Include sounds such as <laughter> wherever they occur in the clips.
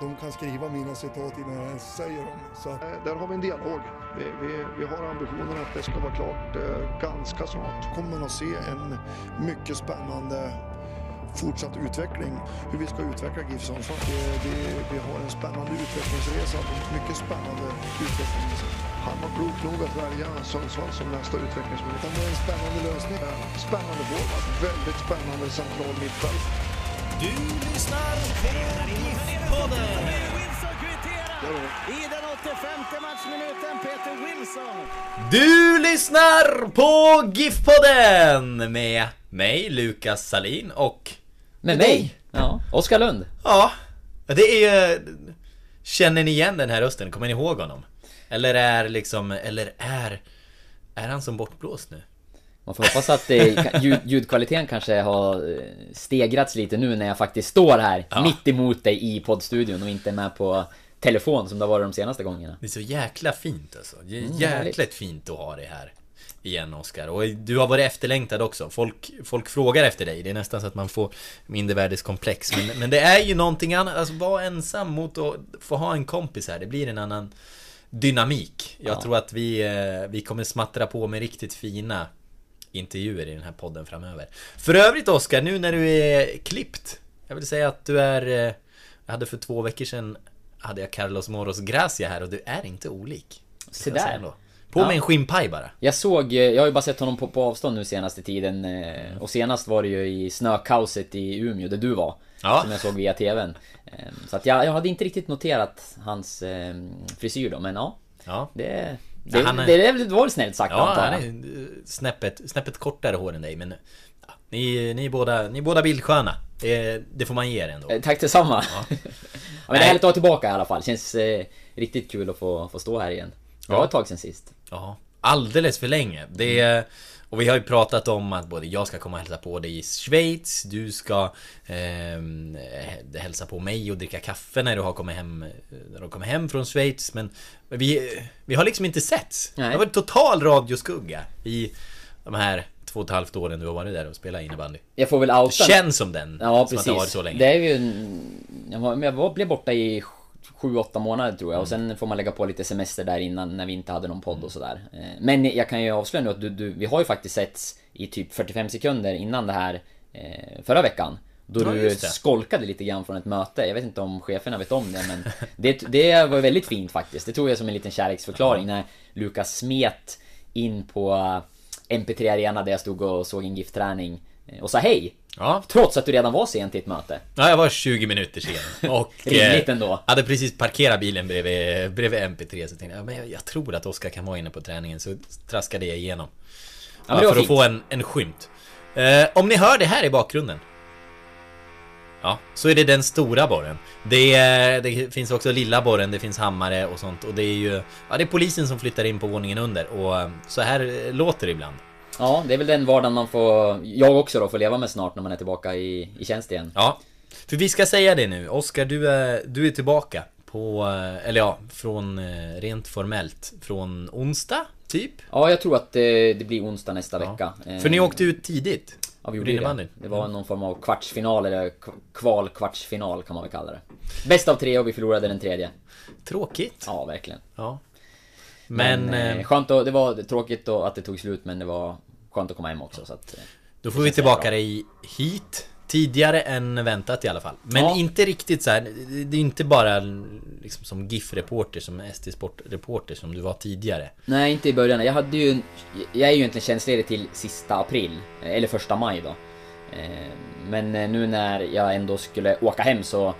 De kan skriva mina citat innan jag ens säger dem. Så eh, där har vi en dialog. Vi, vi, vi har ambitionen att det ska vara klart eh, ganska snart. kommer man att se en mycket spännande fortsatt utveckling. Hur vi ska utveckla GIF Sundsvall. Det- Vi har en spännande utvecklingsresa. Mycket spännande utveckling. Han var klok nog att välja Sundsvall som nästa utvecklingsmöjlighet. Det är en spännande lösning. Spännande forward. Väldigt spännande central mittfält. Du lyssnar på GIF-podden. I den 85 matchminuten Peter Wilson. Du lyssnar på GIF-podden med mig, Lukas Salin och... Med mig? Ja, Oskar Lund. Ja, det är ju... Känner ni igen den här rösten? Kommer ni ihåg honom? Eller är liksom, eller är... Är han som bortblåst nu? Man får hoppas att eh, ljud, ljudkvaliteten kanske har eh, stegrats lite nu när jag faktiskt står här Ja. mitt emot dig i poddstudion och inte med på telefon som det har varit de senaste gångerna. Det är så jäkla fint alltså. Det är Mm, jäkligt fint att ha dig här igen Oskar. Och du har varit efterlängtad också. Folk, folk frågar efter dig. Det är nästan så att man får mindervärdeskomplex. Men, men det är ju någonting annat. Alltså vara ensam mot att få ha en kompis här. Det blir en annan dynamik. Jag Ja. tror att vi, eh, vi kommer smattra på med riktigt fina intervjuer i den här podden framöver. För övrigt Oskar, nu när du är klippt. Jag vill säga att du är... eh, Jag hade för två veckor sedan hade jag Carlos Moros Gracia här och du är inte olik. Se där. På Ja. med en skinnpaj bara. Jag såg, eh, jag har ju bara sett honom på, på avstånd nu senaste tiden eh, och senast var det ju i snökaoset i Umeå där du var. Ja. Som jag såg via TVn. Så att jag, jag hade inte riktigt noterat hans frisyr då, men ja. Ja. Det, det, Ja, han är- det, det var väl snällt sagt Ja, antar han jag. är snäppet, snäppet kortare hår än dig men... Ja, ni, ni, är båda, ni är båda bildsköna. Det, det får man ge er ändå. Eh, Tack detsamma. Ja. <laughs> men det är härligt att vara tillbaka i alla fall. Känns eh, riktigt kul att få, få stå här igen. Det var Ja. ett tag sen sist. Ja, alldeles för länge. Det, och vi har ju pratat om att både jag ska komma och hälsa på dig i Schweiz, du ska ehm, eh, hälsa på mig och dricka kaffe när du har kommit hem, när du kommer hem från Schweiz. Men vi, vi har liksom inte setts. Det har varit total radioskugga i de här två och ett halvt åren du har varit där och spelat innebandy. Jag får väl outa... Känns som den. Ja, som att det har varit precis. så länge. Det är ju... en- Jag, var, jag var, blev borta i 7-8 månader tror jag och sen får man lägga på lite semester där innan när vi inte hade någon podd och sådär. Eh, Men jag kan ju avslöja nu att du, du, vi har ju faktiskt setts i typ 45 sekunder innan det här eh, förra veckan. Då Ja, du skolkade lite grann från ett möte. Jag vet inte om cheferna vet om det men <laughs> det, det var väldigt fint faktiskt. Det tog jag som en liten kärleksförklaring när Lukas smet in på eh, MP3 Arena där jag stod och såg en GIF-träning eh, och sa hej. Ja. Trots att du redan var sen till ett möte. Ja, jag var 20 minuter sen. <laughs> Och Rimligt eh, ändå. hade precis parkerat bilen bredvid, bredvid MP3 så tänkte jag, men jag, jag tror att Oskar kan vara inne på träningen så traskade jag igenom. Ja, för att fint. få en, en skymt. Eh, om ni hör det här i bakgrunden. Ja, så är det den stora borren. Det, det finns också lilla borren, det finns hammare och sånt. Och det är ju... Ja, det är polisen som flyttar in på våningen under. Och eh, så här eh, låter det ibland. Ja, det är väl den vardagen man får, jag också då, får leva med snart när man är tillbaka i, i tjänst igen. Ja, för vi ska säga det nu. Oskar, du är, du är tillbaka på, eh, eller ja, från eh, rent formellt från onsdag, typ? Ja, jag tror att det, det blir onsdag nästa vecka. Eh, För ni åkte ut tidigt. Ja, vi gjorde det. Det var någon form av kvartsfinal, eller kval-kvartsfinal kan man väl kalla det. Bäst av tre och vi förlorade den tredje. Tråkigt. Ja, verkligen. Ja. Men, Men, eh, eh, skönt att, det var tråkigt då att det tog slut, men det var skönt att komma hem också så att... eh, då får vi tillbaka dig hit. Tidigare än väntat i alla fall. Men Ja. inte riktigt så här. Det är inte bara liksom som GIF-reporter, som ST Sport-reporter som du var tidigare. Nej, inte i början. Jag hade ju... Jag är ju egentligen tjänstledig till sista april. eh, Eller första maj då. Men nu när jag ändå skulle åka hem så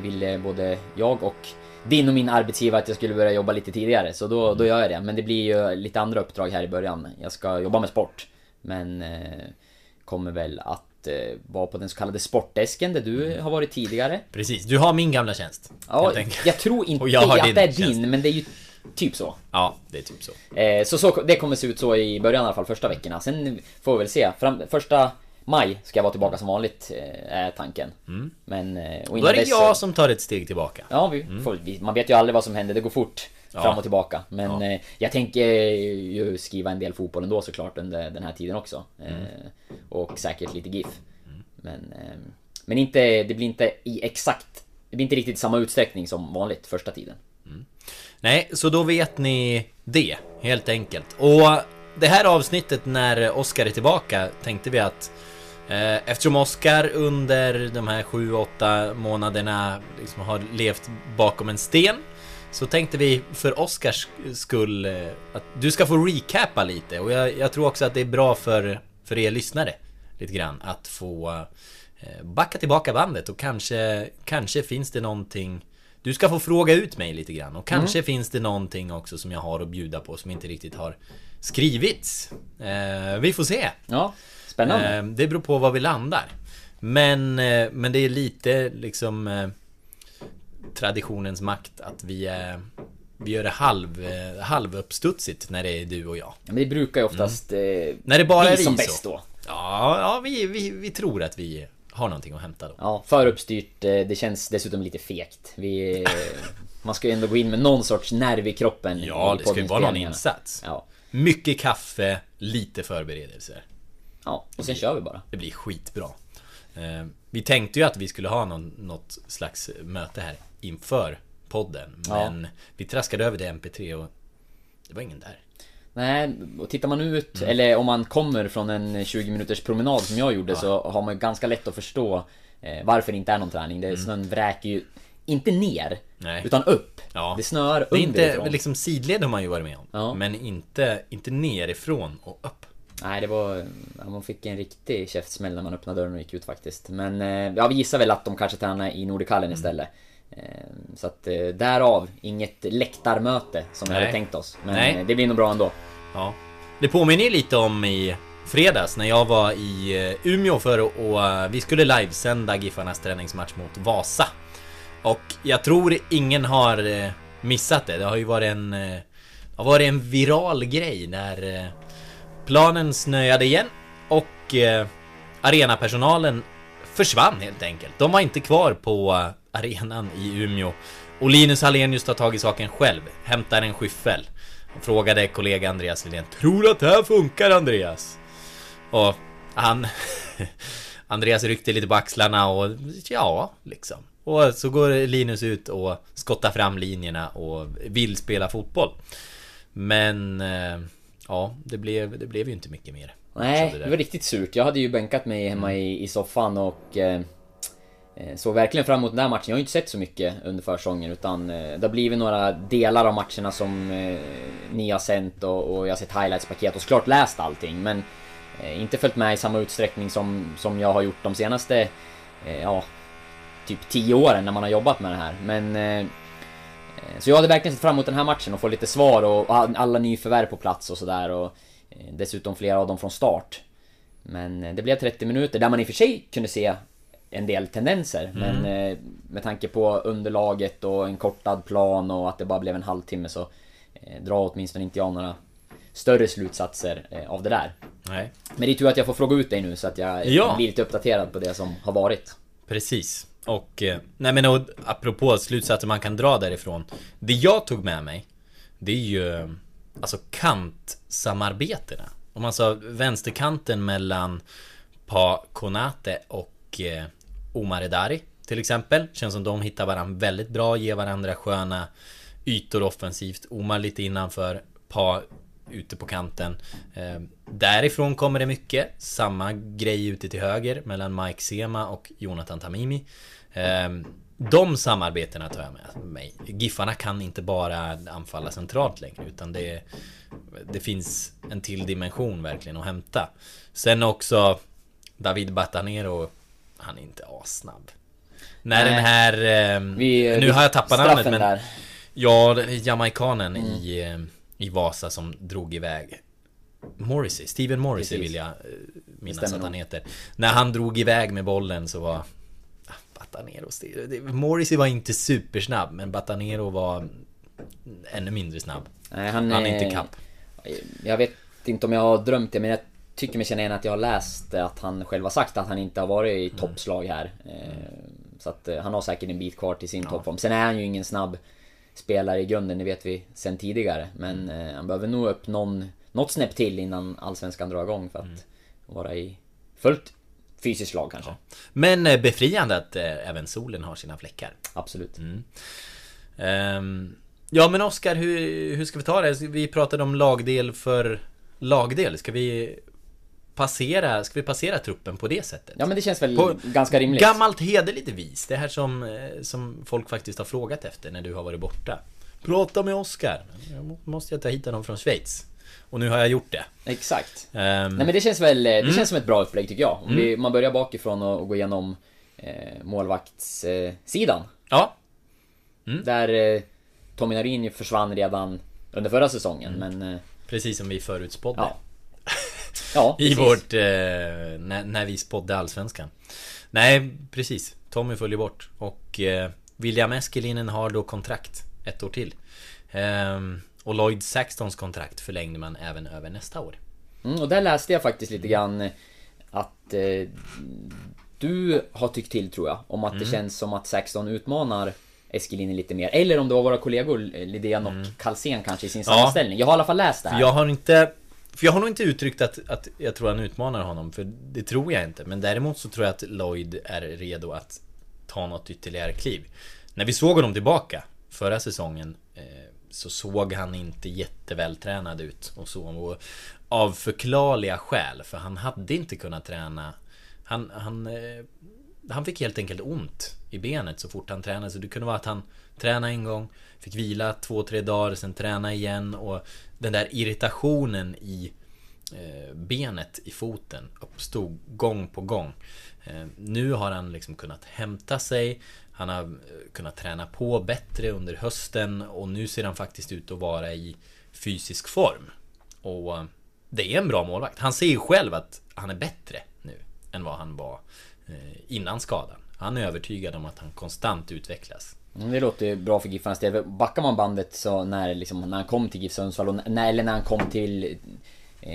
ville både jag och din och min arbetsgivare att jag skulle börja jobba lite tidigare. Så då, då gör jag det. Men det blir ju lite andra uppdrag här i början. Jag ska jobba med sport. Men eh, kommer väl att eh, vara på den så kallade sportdesken där du har varit tidigare. Precis, du har min gamla tjänst. Ja, jag tror <laughs> inte jag att det är tjänst. din, men det är ju Typ så. Ja, det är typ så. Eh, så, så det kommer se ut så i början i alla fall, första veckorna. Sen får vi väl se. Fram, första maj ska jag vara tillbaka som vanligt, eh, är tanken. Men... eh, Och Då är det dess jag som tar ett steg tillbaka. Ja, vi får, vi, man vet ju aldrig vad som händer, det går fort. Ja. Fram och tillbaka. Men Ja. eh, jag tänker ju skriva en del fotboll ändå såklart under den här tiden också. Mm. Och säkert lite GIF. Men, eh, men inte, det blir inte i exakt... Det blir inte riktigt samma utsträckning som vanligt första tiden. Nej, så då vet ni det, helt enkelt. Och det här avsnittet när Oscar är tillbaka tänkte vi att Eftersom Oscar under de här 7-8 månaderna liksom har levt bakom en sten Så tänkte vi för Oscars skull eh, att du ska få recapa lite. Och jag, jag tror också att det är bra för, för er lyssnare Lite grann att få eh, backa tillbaka bandet. Och kanske, kanske finns det någonting du ska få fråga ut mig lite grann. Och kanske finns det någonting också som jag har att bjuda på som inte riktigt har skrivits. Eh, vi får se. Ja, spännande. Eh, det beror på var vi landar. Men, eh, men det är lite liksom eh, traditionens makt att vi, eh, vi gör det halv, eh, halvuppstudsigt när det är du och jag. Ja, men det brukar ju oftast... Eh, När det bara vi är vi som så. bäst då. Ja, ja vi, vi, vi tror att vi har någonting att hämta då. Ja, för uppstyrt. eh, Det känns dessutom lite fegt. Vi... <laughs> Man ska ju ändå gå in med någon sorts nerv i kroppen. Ja, i det ska ju vara någon insats. Ja. Mycket kaffe, lite förberedelser. Ja, och sen kör vi bara. Det blir skitbra. Eh, vi tänkte ju att vi skulle ha någon, något slags möte här inför podden. Ja. Men vi traskade över till MP3 och det var ingen där. Nej, och tittar man ut, Mm. eller om man kommer från en 20 minuters promenad som jag gjorde så har man ju ganska lätt att förstå eh, varför det inte är någon träning. Det, Snön vräker ju inte ner, Mm. Nej. utan upp. Ja. Det snöar Det är inte, underifrån. liksom sidled har man ju varit med om. Ja. Men inte, inte nerifrån och upp. Nej, det var... Ja, man fick en riktig käftsmäll när man öppnade dörren och gick ut faktiskt. Men eh, ja, vi gissar väl att de kanske tränar i Nordikallen Mm. istället. Eh, Så att eh, därav, inget läktarmöte som vi Nej. hade tänkt oss. Men Nej. det blir nog bra ändå. Ja. Det påminner ju lite om i fredags när jag var i Umeå för och, vi skulle livesända Giffarnas träningsmatch mot Vasa. Och jag tror ingen har missat det. Det har ju varit en, det har varit en viral grej när planen snöade igen och eh, arenapersonalen försvann helt enkelt. De var inte kvar på eh, arenan i Umeå. Och Linus Hallenius tar tag i saken själv, hämtar en skyffel. Och frågade kollega Andreas Lindén, Tror du att det här funkar Andreas? Och han... <laughs> Andreas ryckte lite på axlarna och ja, liksom. Och så går Linus ut och skottar fram linjerna och vill spela fotboll. Men... eh, Ja, det blev, det blev ju inte mycket mer. Nej, det var riktigt surt. Jag hade ju bänkat mig hemma Mm. i, i soffan och eh, eh, såg verkligen fram emot den här matchen. Jag har ju inte sett så mycket under försäsongen utan eh, det har blivit några delar av matcherna som eh, ni har sänt och, och jag har sett highlights-paket och såklart läst allting men eh, inte följt med i samma utsträckning som, som jag har gjort de senaste, eh, ja, typ 10 åren när man har jobbat med det här. Men eh, så jag hade verkligen sett fram emot den här matchen och få lite svar och, alla nyförvärv på plats och sådär och eh, dessutom flera av dem från start. Men eh, det blev 30 minuter där man i och för sig kunde se en del tendenser men eh, med tanke på underlaget och en kortad plan och att det bara blev en halvtimme så eh, drar åtminstone inte jag några större slutsatser eh, av det där. Nej, Men det är tur att jag får fråga ut dig nu så att jag Ja. blir lite uppdaterad på det som har varit. precis. Och, eh, nej men och, apropå slutsatser man kan dra därifrån. Det jag tog med mig, det är ju alltså kantsamarbetena. Om man sa vänsterkanten mellan Pa Konate och eh, Omar Edari till exempel. Känns som de hittar varandra väldigt bra, ger varandra sköna ytor offensivt. Omar lite innanför, Pa ute på kanten. Eh, därifrån kommer det mycket. Samma grej ute till höger mellan Mike Sema och Jonathan Tamimi. Eh, de samarbetena tar jag med mig. Giffarna kan inte bara anfalla centralt längre utan det, det finns en till dimension verkligen att hämta. Sen också David Batanero, han är inte assnabb. När Nej. den här... Eh, Vi, nu har jag tappat namnet men... där. Ja, jamaikanen i, eh, i Vasa som drog iväg Morrissey, Steven Morrissey Precis. vill jag eh, minnas att han heter När han drog iväg med bollen så var Batanero Morrissey var inte supersnabb men Batanero var ännu mindre snabb. Nej, han, Han är inte kapp. Jag vet inte om jag har drömt det men jag tycker mig känna igen att jag har läst att han själv har sagt att han inte har varit i toppslag här. Eh, Så att eh, han har säkert en bit kvar till sin toppform. Sen är han ju ingen snabb spelare i grunden, det vet vi sen tidigare. Men eh, han behöver nog upp någon, något snäpp till innan Allsvenskan drar igång för att vara i fullt fysiskt slag kanske. Men eh, befriande att eh, även solen har sina fläckar. Absolut. Ehm, ja men Oskar, hur, hur ska vi ta det? Vi pratade om lagdel för lagdel. Ska vi passera, ska vi passera truppen på det sättet? Ja men det känns väl På ganska rimligt. Gammalt hederligt vis. Det här som, eh, som folk faktiskt har frågat efter när du har varit borta. Prata med Oskar. Måste jag ta hit honom från Schweiz. Och nu har jag gjort det. Exakt. Ehm, Nej men det känns väl, det Mm. känns som ett bra upplägg tycker jag. Om vi, man börjar bakifrån och, och går igenom eh, målvaktssidan. Eh. Ja, Där eh, Tommy Narin försvann redan under förra säsongen Mm. men... Eh, precis som vi förutspådde. ja. <laughs> Ja, I vårt... Eh, när, när vi spådde Allsvenskan. Nej, precis. Tommy följer bort. Och eh, William Eskelinen har då kontrakt ett år till. Ehm, och Lloyd Saxtons kontrakt förlängde man även över nästa år. Mm, och där läste jag faktiskt lite grann att eh, du har tyckt till tror jag om att Mm. det känns som att Saxton utmanar Eskelinen lite mer. Eller om det var våra kollegor eh, Lidén och Kalsén kanske i sin Mm. Ja. sammanställning. Jag har i alla fall läst det För här. jag har inte... För jag har nog inte uttryckt att, att jag tror han utmanar honom, för det tror jag inte. Men däremot så tror jag att Lloyd är redo att ta något ytterligare kliv. När vi såg honom tillbaka förra säsongen eh, så såg han inte jättevältränad ut och så. Och av förklarliga skäl, för han hade inte kunnat träna. Han, han, eh, han fick helt enkelt ont i benet så fort han tränade. Så det kunde vara att han tränade en gång, fick vila två, tre dagar, sen träna igen. Och den där irritationen i Eh, benet i foten uppstod gång på gång. Eh, nu har han liksom kunnat hämta sig. Han har eh, kunnat träna på bättre under hösten och nu ser han faktiskt ut att vara i fysisk form. Och det är en bra målvakt. Han ser ju själv att han är bättre nu än vad han var innan skadan. Han är övertygad om att han konstant utvecklas. Mm, det låter ju bra för Giffarnas del. Backar man bandet så när, liksom, när han kom till GIF Sundsvall, när, eller när han kom till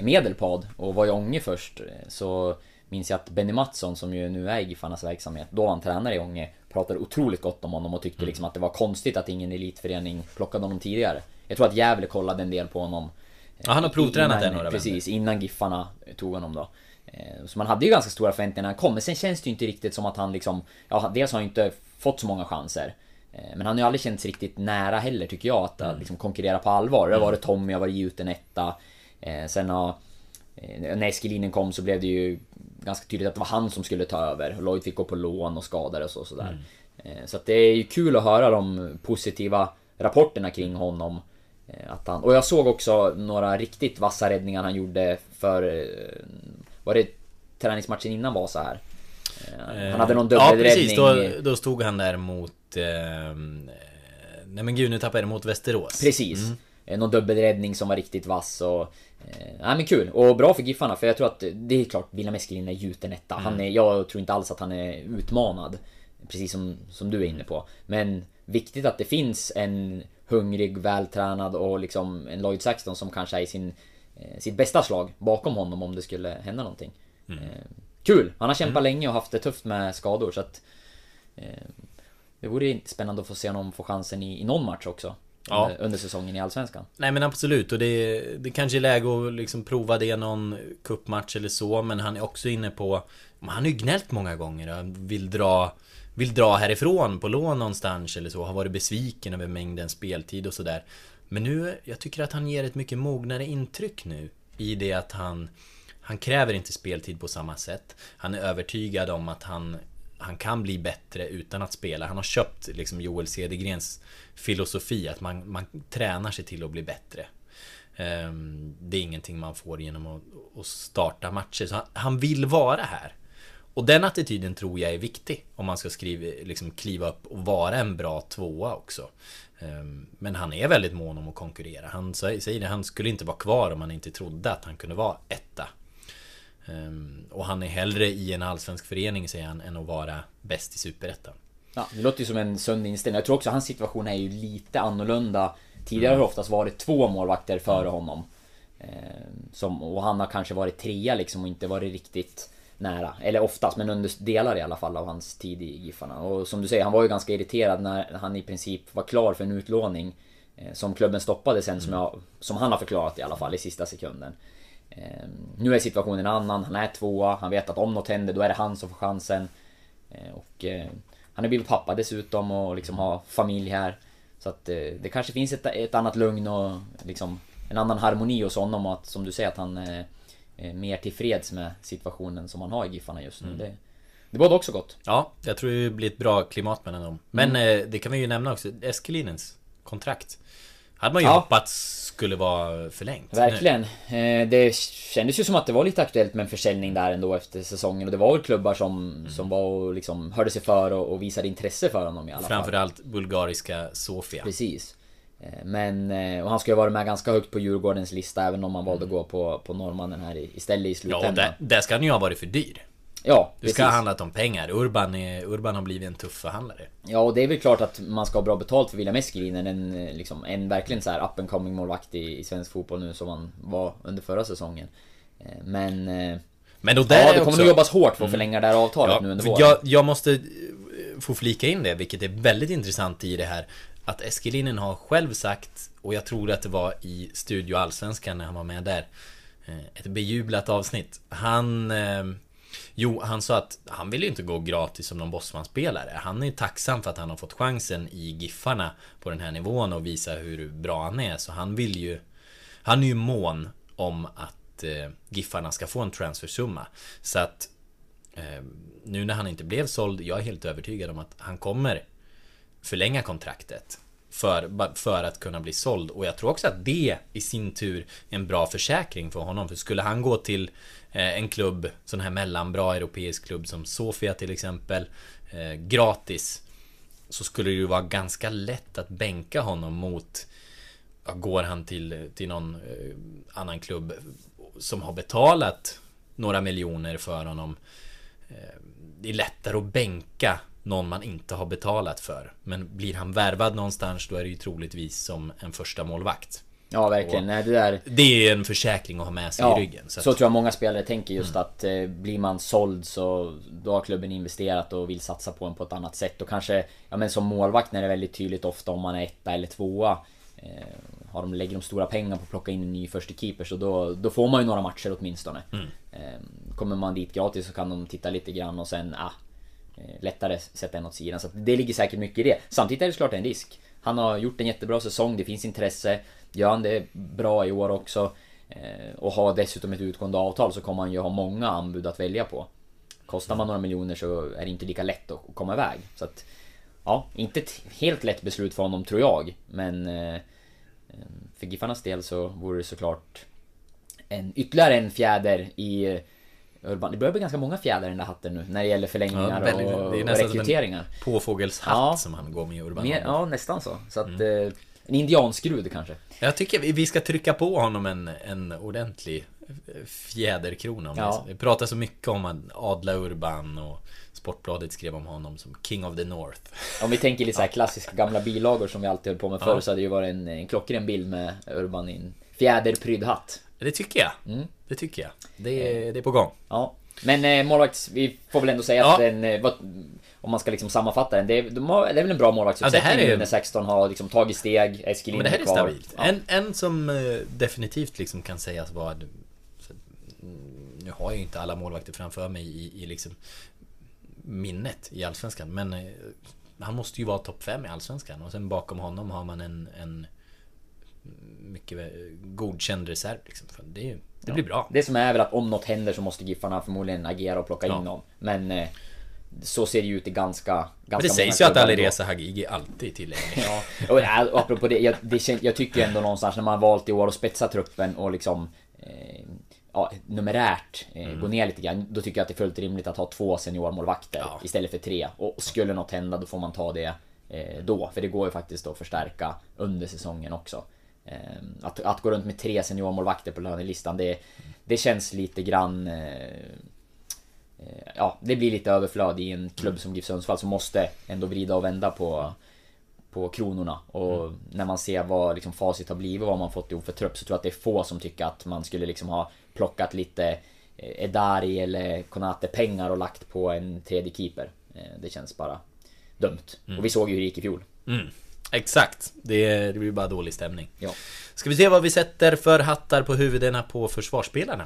Medelpad och var i Ånge först, eh, så minns jag att Benny Mattsson som ju nu är i Giffarnas verksamhet, då han tränare i Ånge, pratade otroligt gott om honom och tyckte liksom att det var konstigt att ingen elitförening plockade honom tidigare. Jag tror att Gävle kollade en del på honom. eh, Ja, han har provtränat innan- där några Precis, innan Giffarna tog honom då. Eh, Så man hade ju ganska stora förväntningar när han kom, men sen känns det ju inte riktigt som att han liksom... Ja, dels har han inte fått så många chanser. Eh, Men han har ju aldrig känts riktigt nära heller tycker jag att att liksom konkurrera på allvar. Det har varit Tommy, har varit gjuten etta. Eh, Sen har... eh, När Eskelinen kom så blev det ju ganska tydligt att det var han som skulle ta över. Lloyd fick gå på lån och skadades och sådär. Eh, Så att det är ju kul att höra de positiva rapporterna kring honom. Att han, och jag såg också några riktigt vassa räddningar han gjorde för... Var det träningsmatchen innan var så här? Han hade någon Ja dubbelräddning. precis, då, då stod han där mot... ehm, Eh, nej men gud, nu tappade jag det mot Västerås. Precis. Mm. Någon dubbelräddning som var riktigt vass och... Eh, nej men kul, och bra för Giffarna för jag tror att det är klart William Eskelin är gjuten etta. Mm. Han är, jag tror inte alls att han är utmanad. Precis som, som du är inne på. Men viktigt att det finns en hungrig, vältränad och liksom en Lloyd Saxton som kanske är i sin, eh, sitt bästa slag bakom honom om det skulle hända någonting. Mm. Eh, kul! Han har kämpat länge och haft det tufft med skador så att... Eh, det vore spännande att få se honom få chansen i, i någon match också. Ja. Under, under säsongen i Allsvenskan. Nej men absolut. Och det, det kanske är läge att liksom prova det någon kuppmatch eller så Men han är också inne på Han har ju gnällt många gånger. Och vill dra Vill dra härifrån på lån någonstans eller så. Har varit besviken över mängden speltid och sådär. Men nu, jag tycker att han ger ett mycket mognare intryck nu I det att han Han kräver inte speltid på samma sätt. Han är övertygad om att han han kan bli bättre utan att spela. Han har köpt liksom Joel Cedergrens filosofi att man, man tränar sig till att bli bättre. Ehm, det är ingenting man får genom att, att starta matcher. Så han, han vill vara här. Och den attityden tror jag är viktig om man ska skriva, liksom kliva upp och vara en bra tvåa också. Ehm, men han är väldigt mån om att konkurrera. Han säger det, han skulle inte vara kvar om han inte trodde att han kunde vara etta. Ehm, Och han är hellre i en allsvensk förening säger han än att vara bäst i superettan. Ja, det låter ju som en sund inställning. Jag tror också att hans situation är ju lite annorlunda Tidigare har det oftast varit två målvakter före honom. Eh, som, och han har kanske varit trea liksom och inte varit riktigt nära. Eller oftast, men under delar i alla fall av hans tid i Giffarna. Och som du säger, han var ju ganska irriterad när han i princip var klar för en utlåning. Eh, som klubben stoppade sen, som, jag, som han har förklarat i alla fall, i sista sekunden. Eh, nu är situationen en annan, han är tvåa, han vet att om något händer då är det han som får chansen. Eh, och eh, han har blivit pappa dessutom och liksom har familj här. Så att det kanske finns ett, ett annat lugn och liksom en annan harmoni hos honom och att som du säger att han är mer tillfreds med situationen som han har i Giffarna just nu. Det, det båda också gott. Ja, jag tror det blir ett bra klimat mellan dem. Men eh, det kan vi ju nämna också, Eskelinens kontrakt. Hade man ju Ja. hoppats skulle vara förlängt. Verkligen. Eh, Det kändes ju som att det var lite aktuellt med en försäljning där ändå efter säsongen. Och det var väl klubbar som, som var och liksom hörde sig för och, och visade intresse för honom i alla fall. Framförallt bulgariska Sofia. Precis. Eh, Men, eh, och han ska ju vara med ganska högt på Djurgårdens lista även om han valde att gå på, på norrmannen här istället i Ja, och slutändan. där, där ska han ju ha varit för dyr. Ja, Det ska ha handlat om pengar. Urban, är, Urban har blivit en tuff förhandlare. Ja, och det är väl klart att man ska ha bra betalt för William Eskelinen. En, eh, liksom, en verkligen så här up and coming målvakt i, i svensk fotboll nu som han var under förra säsongen. Eh, Men... eh, Men då där Ja, det kommer också... Mm. nog jobbas hårt för att förlänga det här avtalet Ja, nu under våren. jag, jag måste få flika in det, vilket är väldigt intressant i det här. Att Eskelinen har själv sagt, och jag tror att det var i Studio Allsvenskan när han var med där. Ett bejublat avsnitt. Han... Jo, han sa att han vill ju inte gå gratis som någon Bosman-spelare. Han är ju tacksam för att han har fått chansen i Giffarna på den här nivån och visa hur bra han är. Så han vill ju... Han är ju mån om att eh, Giffarna ska få en transfersumma. Så att Eh, nu när han inte blev såld, jag är helt övertygad om att han kommer förlänga kontraktet. För, för att kunna bli såld. Och jag tror också att det i sin tur är en bra försäkring för honom. För skulle han gå till eh, en klubb, sån här mellanbra europeisk klubb som Sofia till exempel, eh, gratis. Så skulle det ju vara ganska lätt att bänka honom mot ja, Går han till, till någon eh, annan klubb som har betalat några miljoner för honom Det är lättare att bänka någon man inte har betalat för Men blir han värvad någonstans då är det ju troligtvis som en första målvakt Ja, verkligen. Nej, det där... Det är en försäkring att ha med sig Ja, i ryggen så, att- Mm. tror jag många spelare tänker just att eh, blir man såld så då har klubben investerat och vill satsa på en på ett annat sätt. Och kanske, ja men som målvakt när det är väldigt tydligt ofta om man är etta eller tvåa. Eh, har de, lägger de stora pengar på att plocka in en ny första keeper så då, då får man ju några matcher åtminstone. Mm. Eh, kommer man dit gratis så kan de titta lite grann och sen, ah, Eh, lättare sätta en åt sidan. Så att det ligger säkert mycket i det. Samtidigt är det såklart en risk. Han har gjort en jättebra säsong, det finns intresse. Gör han det bra i år också eh, och har dessutom ett utgående avtal så kommer han ju ha många anbud att välja på. Kostar man några miljoner så är det inte lika lätt att komma iväg. Så att, ja, inte ett helt lätt beslut för honom tror jag. Men eh, för Giffarnas del så vore det såklart en, ytterligare en fjäder i Urban. Det börjar bli ganska många fjädrar i den där hatten nu när det gäller förlängningar väldigt- och, det är och nästan som en rekryteringar. Påfågelshatt Ja. som han går med i Urban Holm. ja, nästan så. Så att... Mm. Eh, en indianskrud kanske. Jag tycker vi- ska trycka på honom en, en ordentlig fjäderkrona Ja. Vi pratar så mycket om att adla Urban och Sportbladet skrev om honom som King of the North. Om vi tänker lite så <laughs> klassiska gamla bilagor som vi alltid höll på med förr Ja. så hade det ju varit en, en klockren bild med Urban i en fjäderprydd hatt. Det tycker jag. Mm. Det tycker jag. Det är, det är på gång. Ja. Men eh, målvakts, vi får väl ändå säga Ja. att den, eh, vad, om man ska liksom sammanfatta den, det är, de har, det är väl en bra målvaktsuppsättning Ja, det här är- nu när 16 har liksom tagit steg, Eskilin Men det här är kvar. stabilt. Ja. En, en som eh, definitivt liksom kan sägas vara... mm, Nu har jag ju inte alla målvakter framför mig i, i liksom minnet i Allsvenskan. Men eh, han måste ju vara topp 5 i Allsvenskan. Och sen bakom honom har man en, en mycket eh, godkänd reserv. Liksom. Det, är det blir bra. Det som är väl att om något händer så måste Giffarna förmodligen agera och plocka Ja. in någon. Men eh, så ser det ju ut i ganska, ganska Men det sägs ju att. Alireza Hagigi alltid är tillgänglig. Ja, och, ja, och apropå det, jag, det jag tycker ändå någonstans när man har valt i år att spetsa truppen och liksom eh, ja, numerärt eh, gå ner lite grann. Då tycker jag att det är fullt rimligt att ha två seniormålvakter Ja. istället för tre. Och skulle något hända då får man ta det eh, då. För det går ju faktiskt att förstärka under säsongen också. Eh, att, att gå runt med tre seniormålvakter på lönelistan det, det känns lite grann eh, eh, Ja, det blir lite överflöd i en klubb som GIF Sundsvall som måste ändå vrida och vända på på kronorna. Och när man ser vad liksom facit har blivit, vad man fått ihop för trupp, så tror jag att det är få som tycker att man skulle liksom ha plockat lite Edari eller Konate pengar och lagt på en tredje keeper. Det känns bara dumt. Och vi såg ju hur det gick i fjol. Mm. Exakt, det, det blir bara dålig stämning. Ja. Ska vi se vad vi sätter för hattar på huvudena på försvarsspelarna?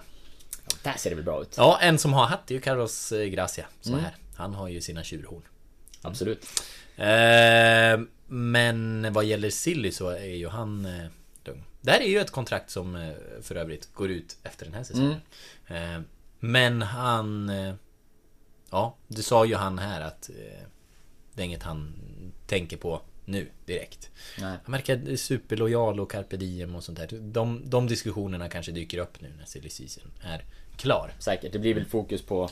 Där ser det väl bra ut. Ja, en som har hatt är ju Carlos eh, Gracia. Så här. Han har ju sina tjurhorn. Absolut. Eh, men vad gäller Silly så är ju han eh. Det här är ju ett kontrakt som eh, för övrigt går ut efter den här säsongen. Eh, men han... Eh, ja, det sa ju han här att eh, det är inget han tänker på nu direkt. Nej. Det är superlojal och carpe diem och sånt där. De, de diskussionerna kanske dyker upp nu när silly season är klar. Säkert. Det blir väl fokus på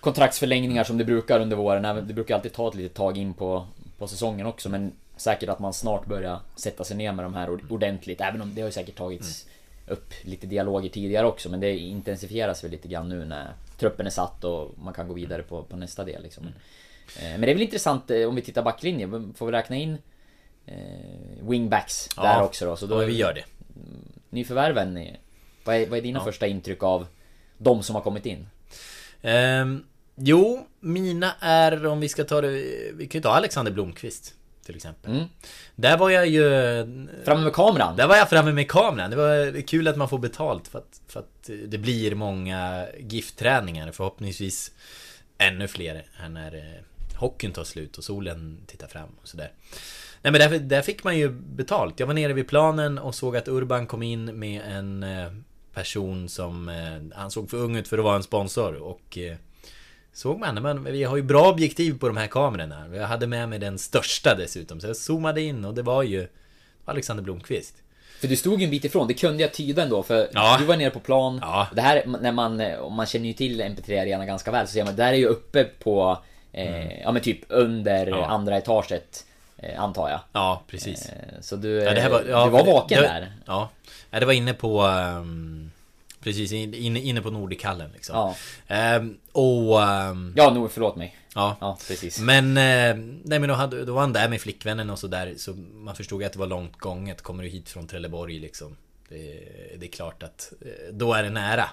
kontraktsförlängningar som det brukar under våren. Det brukar alltid ta ett litet tag in på, på säsongen också. Men säkert att man snart börjar sätta sig ner med de här ord- ordentligt. Även om det har ju säkert tagits upp lite dialoger tidigare också. Men det intensifieras väl lite grann nu när truppen är satt och man kan gå vidare på, på nästa del. Liksom. Eh, Men det är väl intressant eh, om vi tittar backlinjen. Får vi räkna in eh, wingbacks där också då? Så då då vi gör det. Nyförvärven, eh, vad är, vad är dina Ja. första intryck av de som har kommit in? Ehm, jo, mina är om vi ska ta det... Vi kan ju ta Alexander Blomqvist. Till exempel. Mm. Där var jag ju... Framme med kameran! Där var jag framme med kameran. Det var kul att man får betalt för att, för att det blir många GIF-träningar. Förhoppningsvis ännu fler här när eh, hockeyn tar slut och solen tittar fram och sådär. Nej men där, där fick man ju betalt. Jag var nere vid planen och såg att Urban kom in med en eh, person som... eh, Han såg för ung ut för att vara en sponsor och... eh, Såg man, men vi har ju bra objektiv på de här kamerorna. Jag hade med mig den största dessutom. Så jag zoomade in och det var ju Alexander Blomqvist. För du stod ju en bit ifrån, det kunde jag tyda ändå för Ja. du var nere på plan. Ja. Det här, när man, om man känner ju till MP3 Arena ganska väl så ser man, där är ju uppe på, eh, ja men typ under Mm. Ja. andra etaget. Eh, antar jag. Ja, precis. Eh, så du, Ja, var, ja, du var vaken det, där. Ja. det var inne på... ehm, precis, in- inne, inne på Nordichallen liksom. Ja. Ehm, och... ehm, Ja, nog, förlåt mig. ja. Ja, precis. Men, nej men då, hade, då var han där med flickvännen och sådär Så man förstod att det var långt gånget Kommer du hit från Trelleborg liksom Det, det är klart att då är det nära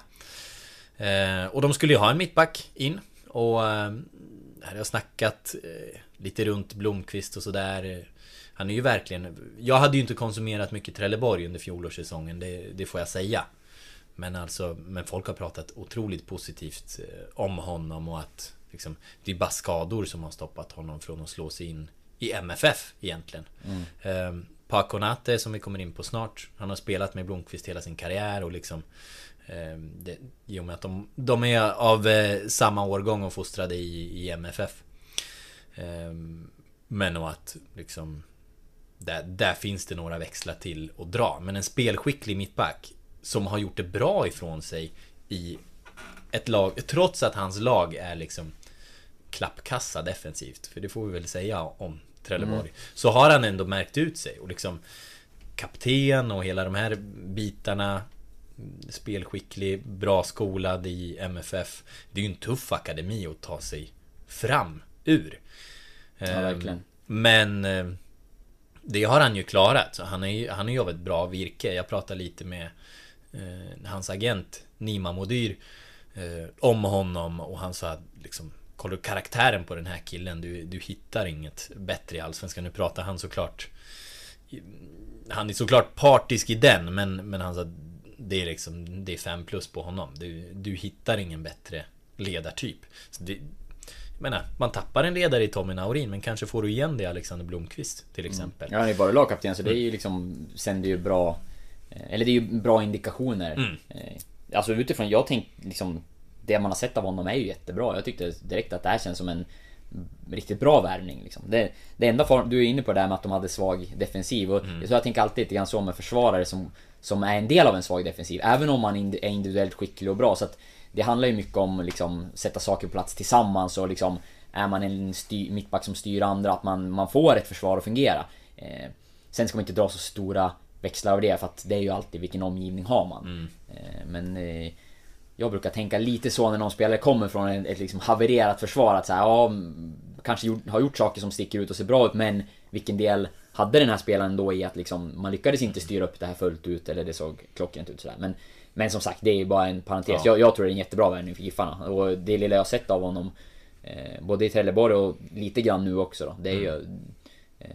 eh, Och de skulle ju ha en mittback in Och här har jag snackat eh, lite runt Blomqvist och sådär Han är ju verkligen Jag hade ju inte konsumerat mycket Trelleborg under fjolårssäsongen det, det får jag säga men alltså, men folk har pratat otroligt positivt eh, om honom och att liksom, det är bara skador som har stoppat honom från att slå sig in i MFF egentligen. Mm. Eh, Paconate som vi kommer in på snart. Han har spelat med Blomqvist hela sin karriär och liksom det, I och med att de, de är av eh, samma årgång och fostrade i, i MFF. Eh, men och att liksom där, där finns det några växlar till att dra. Men en spelskicklig mittback som har gjort det bra ifrån sig i ett lag, trots att hans lag är liksom klappkassa defensivt. För det får vi väl säga om Trelleborg. Så har han ändå märkt ut sig och liksom kapten och hela de här bitarna spelskicklig, bra skolad i MFF. Det är ju en tuff akademi att ta sig fram ur. Ja, Ehm, verkligen. Men eh, det har han ju klarat. Så han är ju han är ju av ett bra virke. Jag pratade lite med eh, hans agent Nima Modyr eh, om honom och han sa att liksom Kollar du karaktären på den här killen, du, du hittar inget bättre i Allsvenskan. Nu pratar han såklart Han är såklart partisk i den men, men han sa det är liksom Det är fem plus på honom. Du, du hittar ingen bättre ledartyp. Så det, jag menar, man tappar en ledare i Tommy Naurin men kanske får du igen det i Alexander Blomqvist till exempel. Ja, han är bara lagkapten så det är ju liksom Sänder ju bra eh, Eller det är ju bra indikationer Mm. Eh, Alltså utifrån, jag tänkte liksom Det man har sett av honom är ju jättebra Jag tyckte direkt att det här känns som en Riktigt bra värvning liksom. det, det enda form, du är inne på det där med att de hade svag defensiv och Mm. så jag tänker alltid lite grann så med försvarare som Som är en del av en svag defensiv Även om man är individuellt skicklig och bra. Så att Det handlar ju mycket om liksom sätta saker på plats tillsammans och liksom Är man en styr, mittback som styr andra att man, man får ett försvar att fungera. Eh, Sen ska man inte dra så stora växlar av det för att det är ju alltid vilken omgivning har man. Eh, men eh, jag brukar tänka lite så när någon spelare kommer från ett, ett liksom havererat försvar att så här, ja, mm, kanske gjort, har gjort saker som sticker ut och ser bra ut men vilken del hade den här spelaren då i att liksom, man lyckades inte styra upp det här fullt ut eller det såg klockrent ut sådär. Men, men som sagt, det är ju bara en parentes. Ja. Jag, jag tror det är en jättebra värvning för Giffarna. Och det lilla jag sett av honom, eh, både i Trelleborg och lite grann nu också då, det är ju... Eh,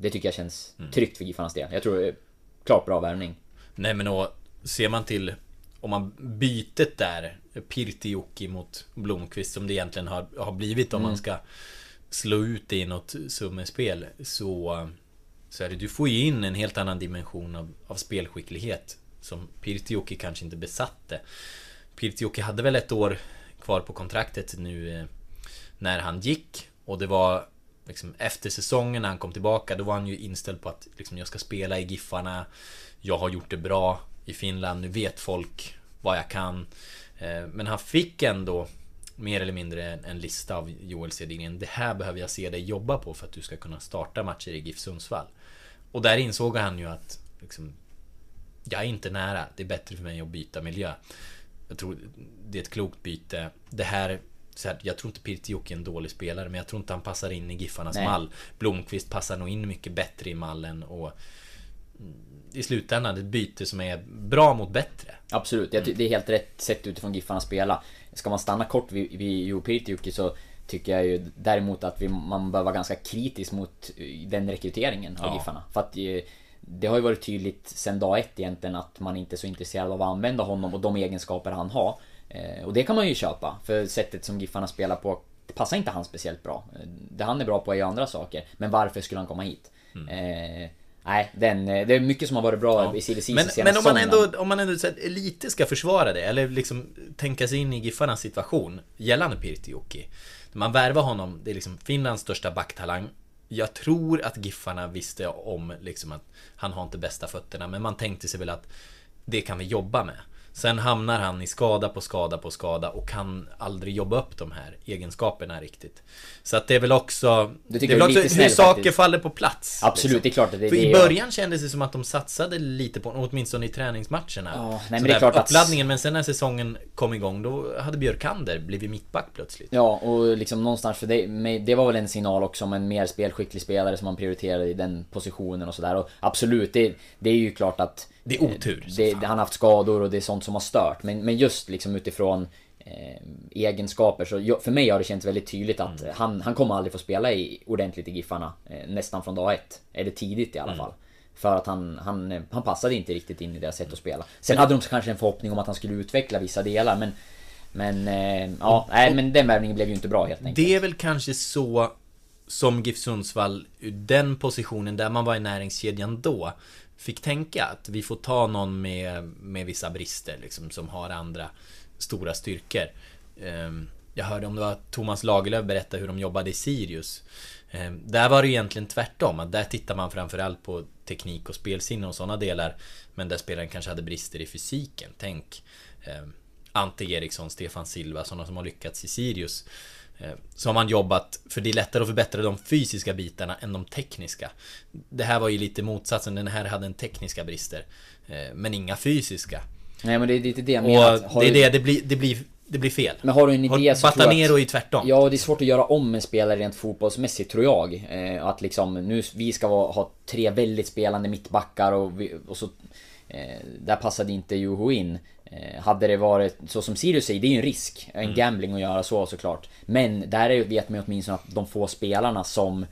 det tycker jag känns tryggt för Giffarnas del. Jag tror det är klart bra värvning. Nej men och ser man till om man bytet där Pirtijoki mot Blomqvist som det egentligen har, har blivit om man ska slå ut det i något summespel så så är det, du får ju in en helt annan dimension av, av spelskicklighet som Pirtijoki kanske inte besatte. Pirtijoki hade väl ett år kvar på kontraktet nu eh, när han gick och det var liksom efter säsongen när han kom tillbaka då var han ju inställd på att liksom, jag ska spela i Giffarna Jag har gjort det bra i Finland, nu vet folk vad jag kan Eh, Men han fick ändå mer eller mindre en, en lista av Joel Sedin. Det här behöver jag se dig jobba på för att du ska kunna starta matcher i GIF Sundsvall. Och där insåg han ju att liksom, jag är inte nära. Det är bättre för mig att byta miljö. Jag tror det är ett klokt byte. Det här, så här jag tror inte Pirtijoki är en dålig spelare, men jag tror inte han passar in i Giffarnas Nej. mall. Blomqvist passar nog in mycket bättre i mallen och i slutändan ett byte som är bra mot bättre. Absolut, det är helt rätt sätt utifrån Giffarna spela. Ska man stanna kort vid, vid Juho Pirtijoki så tycker jag ju däremot att vi, man bör vara ganska kritisk mot eh, den rekryteringen av Ja. Giffarna. För att eh, det har ju varit tydligt sen dag ett egentligen att man inte är så intresserad av att använda honom och de egenskaper han har. Eh, Och det kan man ju köpa, för sättet som Giffarna spelar på det passar inte han speciellt bra. Det han är bra på är ju andra saker. Men varför skulle han komma hit? Eh, nej, den, det är mycket som har varit bra i silly season Men, men om man ändå, om man ändå så här, lite ska försvara det, eller liksom tänka sig in i Giffarnas situation gällande Pirtijoki. Man värvar honom, det är liksom Finlands största backtalang. Jag tror att Giffarna visste om liksom att han har inte bästa fötterna, men man tänkte sig väl att det kan vi jobba med. Sen hamnar han i skada på skada på skada och kan aldrig jobba upp de här egenskaperna riktigt. Så att det är väl också... Det är väl också hur snäll saker faktiskt. faller på plats. Absolut, liksom. det är klart att det är För det i början kändes det som att de satsade lite på åtminstone i träningsmatcherna. Ja, nej, men det är klart att- Uppladdningen, men sen när säsongen kom igång då hade Björkander blivit mittback plötsligt. Ja, och liksom någonstans för det, det var väl en signal också om en mer spelskicklig spelare som man prioriterade i den positionen och sådär. Och absolut, det, det är ju klart att... Det är otur, Det, han har haft skador och det är sånt som har stört. Men, men just liksom utifrån eh, egenskaper så jag, för mig har det känts väldigt tydligt att Mm. han, han kommer aldrig få spela i, ordentligt i Giffarna. Eh, nästan från dag ett. Eller tidigt i Mm. alla fall. För att han, han, eh, han passade inte riktigt in i deras sätt att spela. Sen hade de kanske en förhoppning om att han skulle utveckla vissa delar men... Men, eh, ja, nej men den värvningen blev ju inte bra helt enkelt. Det är väl kanske så som GIF Sundsvall den positionen där man var i näringskedjan då fick tänka att vi får ta någon med, med vissa brister liksom som har andra stora styrkor. Ehm, jag hörde om det var Thomas Lagerlöf berätta hur de jobbade i Sirius. Ehm, där var det egentligen tvärtom, att där tittar man framförallt på teknik och spelsinne och sådana delar. Men där spelaren kanske hade brister i fysiken. Tänk ehm, Ante Eriksson, Stefan Silva, sådana som har lyckats i Sirius. Eh, Så har man jobbat, för det är lättare att förbättra de fysiska bitarna än de tekniska. Det här var ju lite motsatsen, den här hade en tekniska brister. eh, Men inga fysiska. Nej men det är lite det jag Och menar. det är du- det, det blir, det blir, det blir fel. Men har du en idé Har- så tror jag att- är tvärtom. Ja, det är svårt att göra om en spelare rent fotbollsmässigt tror jag. Eh, att liksom, nu, vi ska vara, ha tre väldigt spelande mittbackar och, vi, och så... Eh, där passade inte Juho in. Eh, hade det varit, så som Sirius säger, det är ju en risk. En Mm. gambling att göra så såklart. Men där är, vet man ju åtminstone att de få spelarna som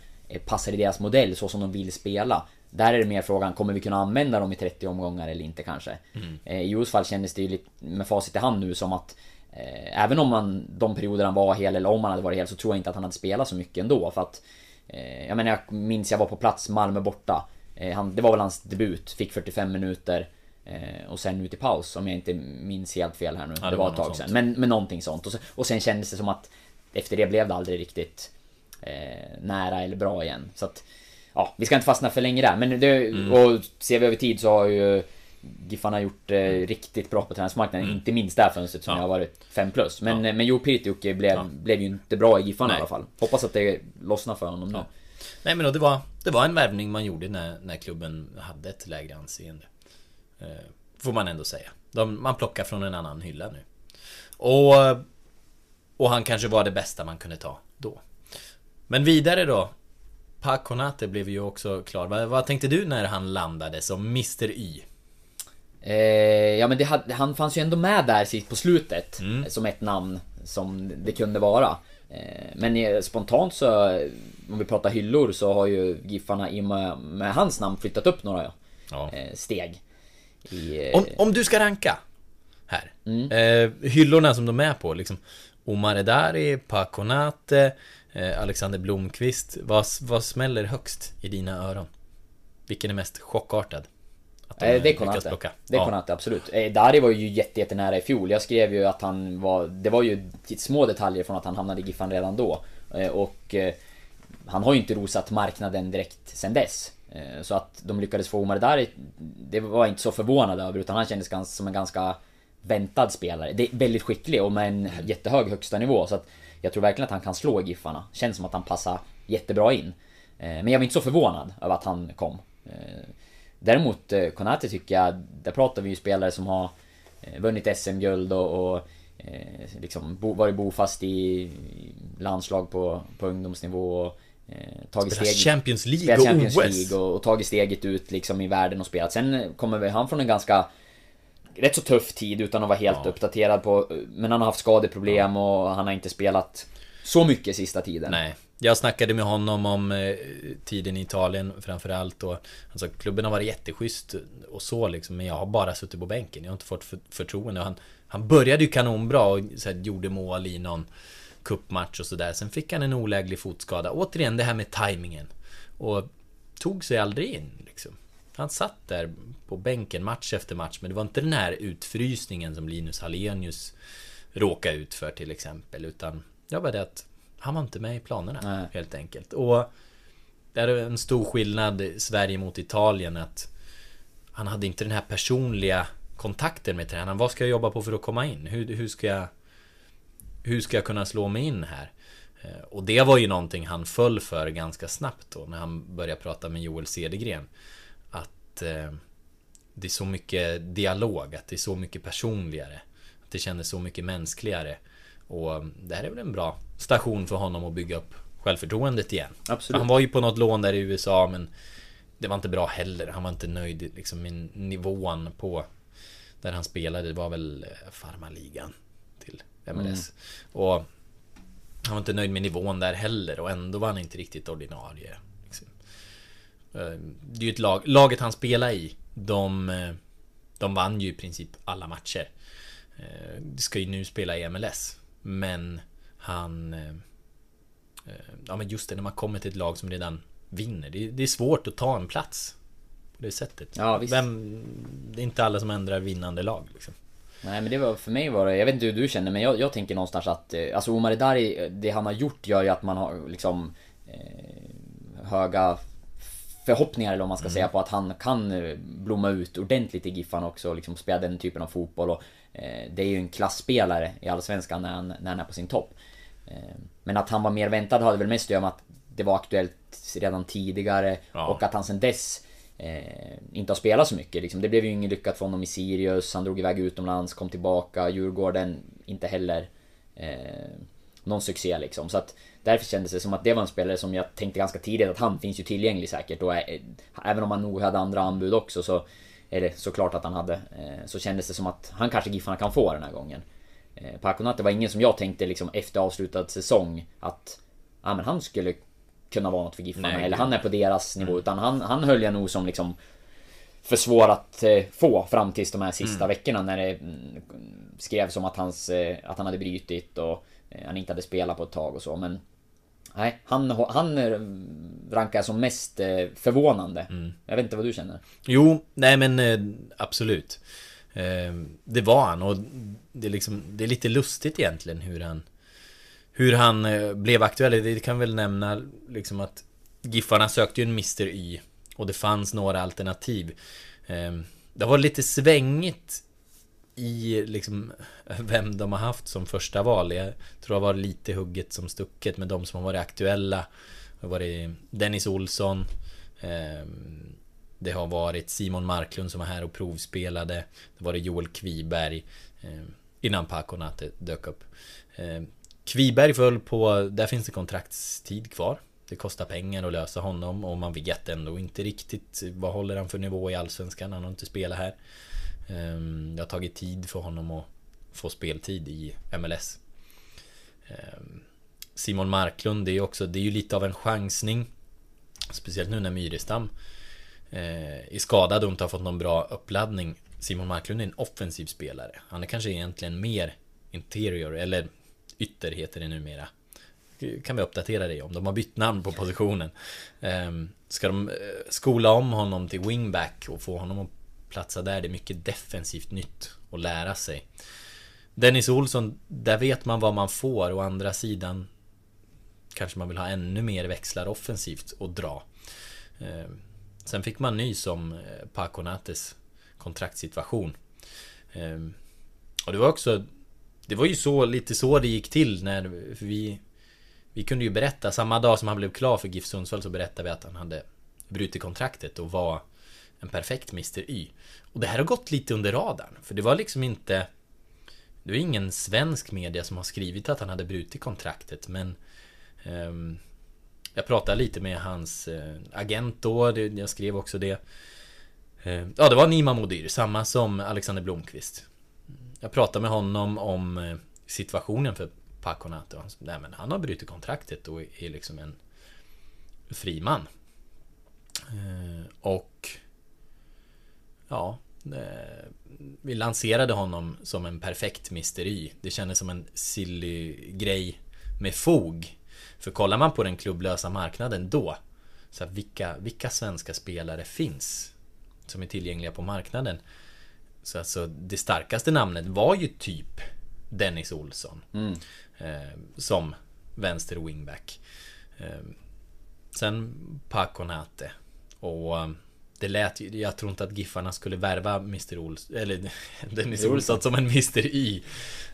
passar i deras modell, så som de vill spela. Där är det mer frågan, kommer vi kunna använda dem i 30 omgångar eller inte kanske? Mm. Eh, I Juhos fall kändes det ju lite, med facit i hand nu som att Eh, även om man, de perioder han var hel eller om han hade varit hel så tror jag inte att han hade spelat så mycket ändå för att eh, Jag menar jag minns jag var på plats, Malmö borta eh, han, Det var väl hans debut, fick 45 minuter Och sen ut i paus om jag inte minns helt fel här nu Ja, Det var ett tag sedan, men, men någonting sånt och sen, och sen kändes det som att Efter det blev det aldrig riktigt eh, Nära eller bra igen så att Ja, vi ska inte fastna för länge där men det, Mm. och ser vi över tid så har ju Giffarna gjort eh, riktigt bra på transmarknaden, inte minst det här fönstret som Mm. Ja. jag har varit 5 plus. Men, Ja. eh, men Jo Pirtiukki blev, Ja. blev ju inte bra i Giffarna Nej. i alla fall. Hoppas att det lossnar för honom nu. Nej men då, det var, det var en värvning man gjorde när, när klubben hade ett lägre anseende. Eh, får man ändå säga. De, man plockar från en annan hylla nu. Och, och han kanske var det bästa man kunde ta då. Men vidare då. Paconate blev ju också klar. Vad, vad tänkte du när han landade som Mr Y? Eh, ja men det han fanns ju ändå med där sist på slutet som ett namn som det kunde vara. Eh, men eh, spontant så, eh, om vi pratar hyllor så har ju Giffarna i och med, med hans namn flyttat upp några Ja. eh, steg. I, eh, Om, om du ska ranka här. Eh, hyllorna som de är på, liksom. Omar Edari, Paconate, eh, Alexander Blomqvist. Vad, vad smäller högst i dina öron? Vilken är mest chockartad? De Eh, det är Konate. Det är Ja. Konate, absolut. Eh, Dari var ju jätte, jättenära i fjol. Jag skrev ju att han var... Det var ju små detaljer från att han hamnade i Giffan redan då. Och han har ju inte rosat marknaden direkt sen dess. Eh, så att de lyckades få Omar Dari, det var jag inte så förvånad över. Utan han kändes som en ganska väntad spelare. Det är väldigt skicklig och med en jättehög högsta nivå. Så att jag tror verkligen att han kan slå Giffarna. Känns som att han passar jättebra in. Eh, Men jag var inte så förvånad över att han kom. Eh, Däremot Konate tycker jag, där pratar vi ju spelare som har vunnit SM-guld och, och liksom bo, varit bofast i landslag på, på ungdomsnivå och tagit Spelar steg Champions League spelat och Champions OS. League och, och tagit steget ut liksom i världen och spelat. Sen eh, kommer han från en ganska rätt så tuff tid utan att vara helt Ja. uppdaterad på Men han har haft skadeproblem och han har inte spelat så mycket sista tiden. Nej. Jag snackade med honom om eh, tiden i Italien framförallt och alltså, klubben har varit jätteschysst och så liksom men jag har bara suttit på bänken. Jag har inte fått för, förtroende. Han, han började ju kanonbra och så här, gjorde mål i någon kuppmatch och sådär. Sen fick han en oläglig fotskada. Återigen det här med tajmingen. Och tog sig aldrig in liksom. Han satt där på bänken match efter match men det var inte den här utfrysningen som Linus Hallenius råkade ut för till exempel utan det var det att han var inte med i planerna Nej. helt enkelt. Och det är en stor skillnad Sverige mot Italien att han hade inte den här personliga kontakten med tränaren. Vad ska jag jobba på för att komma in? Hur, hur ska jag Hur ska jag kunna slå mig in här? Eh, Och det var ju någonting han föll för ganska snabbt då när han började prata med Joel Cedergren. Att eh, det är så mycket dialog, att det är så mycket personligare. Att det kändes så mycket mänskligare. Och det här är väl en bra station för honom att bygga upp självförtroendet igen. Absolut. Han var ju på något lån där i USA men det var inte bra heller. Han var inte nöjd liksom med nivån på där han spelade. Det var väl eh, farmarligan MLS. Och han var inte nöjd med nivån där heller och ändå var han inte riktigt ordinarie. Liksom. Eh, Det är ju ett lag, laget han spelar i, de, eh, de vann ju i princip alla matcher. Eh, De ska ju nu spela i MLS. Men han... Ja men just det, när man kommer till ett lag som redan vinner. Det är, det är svårt att ta en plats. På det sättet. Ja, visst. Vem, det är inte alla som ändrar vinnande lag liksom. Nej men det var, för mig var det, jag vet inte hur du känner men jag, jag tänker någonstans att, eh, alltså Omar Edari, det han har gjort gör ju att man har liksom eh, höga förhoppningar eller vad man ska säga på att han kan eh, blomma ut ordentligt i Giffan också och liksom spela den typen av fotboll och eh, det är ju en klassspelare i Allsvenskan när han, när han är på sin topp. Eh, men att han var mer väntad hade väl mest att göra med att det var aktuellt redan tidigare Ja. och att han sen dess eh, inte har spelat så mycket. Liksom. Det blev ju inget lyckat för honom i Sirius, han drog iväg utomlands, kom tillbaka, Djurgården inte heller eh, någon succé liksom. Så att därför kändes det som att det var en spelare som jag tänkte ganska tidigt att han finns ju tillgänglig säkert och eh, även om han nog hade andra anbud också så är det såklart att han hade eh, så kändes det som att han kanske Giffarna kan få den här gången. Eh, Paconate var ingen som jag tänkte liksom efter avslutad säsong att ja, men han skulle kunna vara något för Giffarna Nej, eller han är på deras nivå utan han, han höll jag nog som liksom för svår att eh, få fram tills de här sista veckorna när det mm, skrevs om att, hans, eh, att han hade brytit och eh, han inte hade spelat på ett tag och så men Nej, han, han rankar som mest förvånande. Jag vet inte vad du känner. Jo, nej men absolut. Det var han och det är, liksom, det är lite lustigt egentligen hur han hur han eh, blev aktuell. Det kan väl nämna liksom att Giffarna sökte ju en Mr Y och det fanns några alternativ. Ehm, det var lite svängigt i liksom <laughs> vem de har haft som första val. Jag tror det var lite hugget som stucket med de som har varit aktuella. Det har varit Dennis Olsson. Ehm, det har varit Simon Marklund som var här och provspelade. Det var det Joel Kviberg. Ehm, innan Paconate dök upp. Kviberg föll på, där finns det kontraktstid kvar. det kostar pengar att lösa honom och man vet ändå inte riktigt vad håller han för nivå i Allsvenskan. Han har inte spelat här. Ehm, det har tagit tid för honom att få speltid i MLS. Ehm, Simon Marklund, det är också, det är ju lite av en chansning. Speciellt nu när Myrestam eh, är skadad och inte har fått någon bra uppladdning. Simon Marklund är en offensiv spelare. Han är kanske egentligen mer interior, eller ytter heter det numera. Kan vi uppdatera dig om. De har bytt namn på positionen. Ehm, ska de eh, skola om honom till wingback och få honom att platsa där. Det är mycket defensivt nytt att lära sig. Dennis Olsson, där vet man vad man får. Å andra sidan kanske man vill ha ännu mer växlar offensivt och dra. Ehm, sen fick man nys om eh, Paconates kontraktssituation. Ehm, och det var också det var ju så, lite så det gick till när vi Vi kunde ju berätta, samma dag som han blev klar för GIF Sundsvall så berättade vi att han hade Brutit kontraktet och var En perfekt Mr Y. Och det här har gått lite under radarn För det var liksom inte Det var ingen svensk media som har skrivit att han hade brutit kontraktet men um, Jag pratade lite med hans uh, agent då, det, jag skrev också det. Ehm, ja, det var Nima Modir, samma som Alexander Blomqvist. Jag pratade med honom om eh, situationen för Paco Nato. han, nej, men han har brutit kontraktet och är liksom en fri man. Eh, och ja, eh, vi lanserade honom som en perfekt Mr Y. Det kändes som en silly grej med fog. För kollar man på den klubblösa marknaden då, så vilka, vilka svenska spelare finns som är tillgängliga på marknaden. Så alltså det starkaste namnet var ju typ Dennis Olsson. Mm. Eh, som vänster wingback. Eh, sen Paconate. Och eh, det lät ju, jag tror inte att Giffarna skulle värva Mr. Olsson, eller <laughs> Dennis Olsson som en Mr. Y.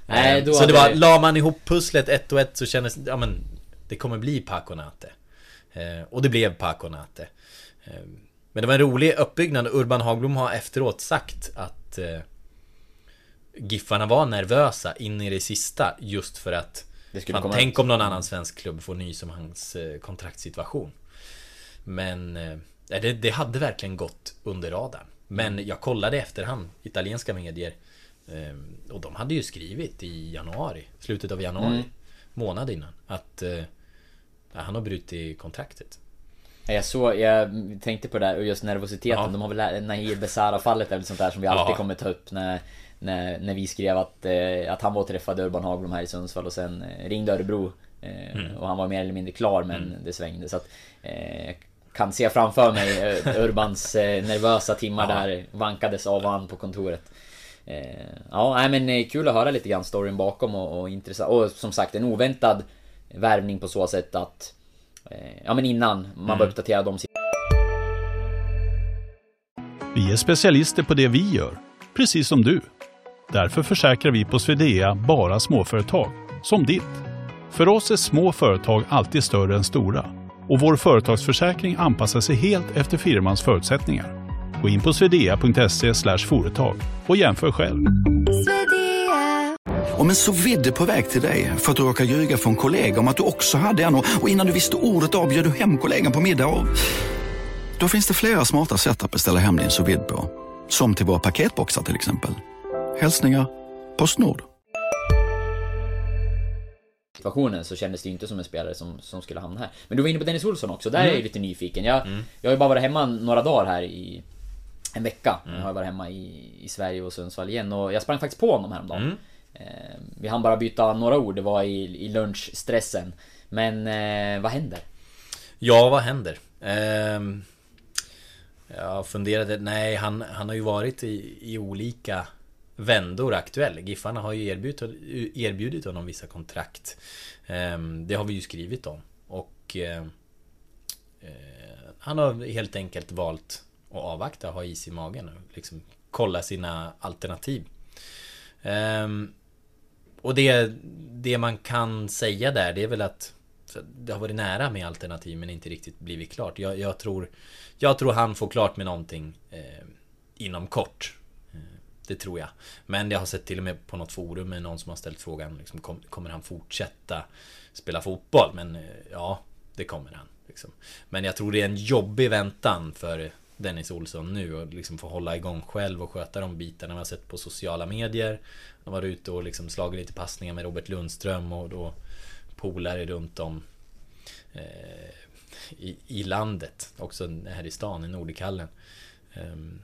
Nej, eh, så det var, la man ihop pusslet ett och ett så kändes ja men Det kommer bli Paconate. Eh, och det blev Paconate. Eh, men det var en rolig uppbyggnad. Urban Hagblom har efteråt sagt att eh, Giffarna var nervösa in i det sista just för att man, tänk om någon annan svensk klubb får nys om hans eh, kontraktssituation. Men eh, det, det, hade verkligen gått under radarn. Men jag kollade efterhand, italienska medier. Eh, och de hade ju skrivit i januari, slutet av januari, mm. månad innan, att eh, han har brutit kontraktet. Jag såg, jag tänkte på det där och just nervositeten. Ja. De har väl Nahir Besara fallet är väl sånt där som vi alltid ja. kommer ta upp när, när, när vi skrev att, eh, att han var och träffade Urban Hagblom här i Sundsvall och sen eh, ringde Örebro. Eh, mm. Och han var mer eller mindre klar men mm. det svängde så att eh, kan se framför mig eh, Urbans eh, nervösa timmar ja. där vankades av och an på kontoret. Ja, nej, men kul att höra lite grann storyn bakom och, och intressant. Och som sagt en oväntad värvning på så sätt att ja men innan man mm. var uppdaterad om sitt... Vi är specialister på det vi gör, precis som du. Därför försäkrar vi på Swedea bara småföretag, som ditt. För oss är små företag alltid större än stora och vår företagsförsäkring anpassar sig helt efter firmans förutsättningar. Gå in på swedea.se företag och jämför själv. Om en så vidde på väg till dig för att du råkar ljuga från kollega om att du också hade en och innan du visste ordet av du hem kollegan på middag och... Då finns det flera smarta sätt att beställa hem din sous på. Som till våra paketboxar till exempel. Hälsningar Postnord. situationen så kändes det ju inte som en spelare som, som skulle hamna här. Men du var inne på Dennis Olsson också, där mm. är jag mm. lite nyfiken. Jag, mm. jag har ju bara varit hemma några dagar här i en vecka. Mm. Jag har varit hemma i, i Sverige och Sundsvall igen och jag sprang faktiskt på honom häromdagen. Mm. Ehm, vi hann bara byta några ord, det var i, i lunchstressen. Men eh, vad händer? Ja, vad händer? Ehm, jag funderade, nej han, han har ju varit i, i olika vändor aktuell. Giffarna har ju erbjudit, erbjudit honom vissa kontrakt. Ehm, det har vi ju skrivit om. Och eh, han har helt enkelt valt att avvakta, ha is i magen och liksom kolla sina alternativ. Och det, det man kan säga där det är väl att det har varit nära med alternativ men inte riktigt blivit klart. Jag, jag tror Jag tror han får klart med någonting eh, Inom kort. Eh, det tror jag. Men jag har sett till och med på något forum med någon som har ställt frågan liksom, kom, Kommer han fortsätta Spela fotboll? Men eh, ja Det kommer han. Liksom. Men jag tror det är en jobbig väntan för Dennis Olsson nu och liksom få hålla igång själv och sköta de bitarna man har sett på sociala medier. Han var ute och liksom slagit lite passningar med Robert Lundström och då polare runt om eh, i, i landet. Också här i stan, i Nordikallen. Um,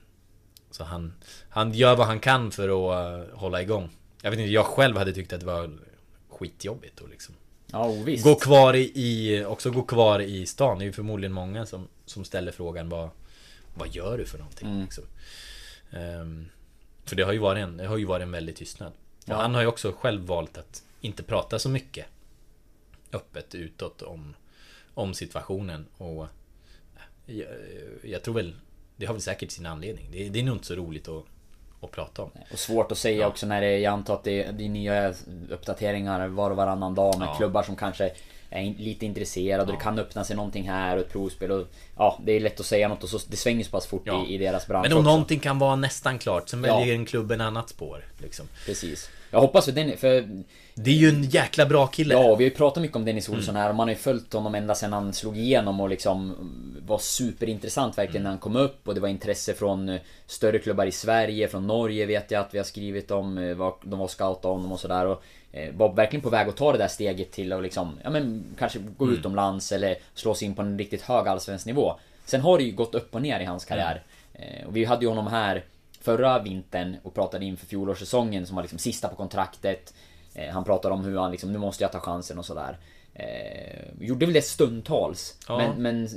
så han, han gör vad han kan för att uh, hålla igång. Jag vet inte, jag själv hade tyckt att det var skitjobbigt att liksom Ja, visst. Gå kvar i, i, också gå kvar i stan. Det är ju förmodligen många som, som ställer frågan vad, vad gör du för någonting? Mm. Liksom. Um, för det har ju varit en, det har ju varit en väldig tystnad. Och Ja. han har ju också själv valt att inte prata så mycket öppet utåt om, om situationen. Och äh, jag, jag tror väl, det har väl säkert sin anledning. Det, det är nog inte så roligt att, att prata om. Och svårt att säga Ja. också när det, jag antar att det, det är nya uppdateringar var och varannan dag med Ja. klubbar som kanske är lite intresserade och det kan öppna sig någonting här och ett provspel och Ja, det är lätt att säga något och så det svänger så pass fort Ja. i, i deras bransch Men om också. någonting kan vara nästan klart, sen Ja. väljer en klubb en annat spår. Liksom. Precis. Jag hoppas för den, för Det är ju en jäkla bra kille. Ja, vi har ju pratat mycket om Dennis Olsson Mm. här och man har ju följt honom ända sedan han slog igenom och liksom var superintressant verkligen Mm. när han kom upp och det var intresse från eh, större klubbar i Sverige, från Norge vet jag att vi har skrivit om, eh, de var scoutade honom och sådär var verkligen på väg att ta det där steget till att liksom, ja men kanske gå Mm. utomlands eller slå sig in på en riktigt hög allsvensk nivå. Sen har det ju gått upp och ner i hans karriär. Eh, Och vi hade ju honom här förra vintern och pratade inför fjolårssäsongen som var liksom sista på kontraktet. Eh, Han pratade om hur han liksom, nu måste jag ta chansen och sådär. Eh, gjorde väl det stundtals. Ja. Men, men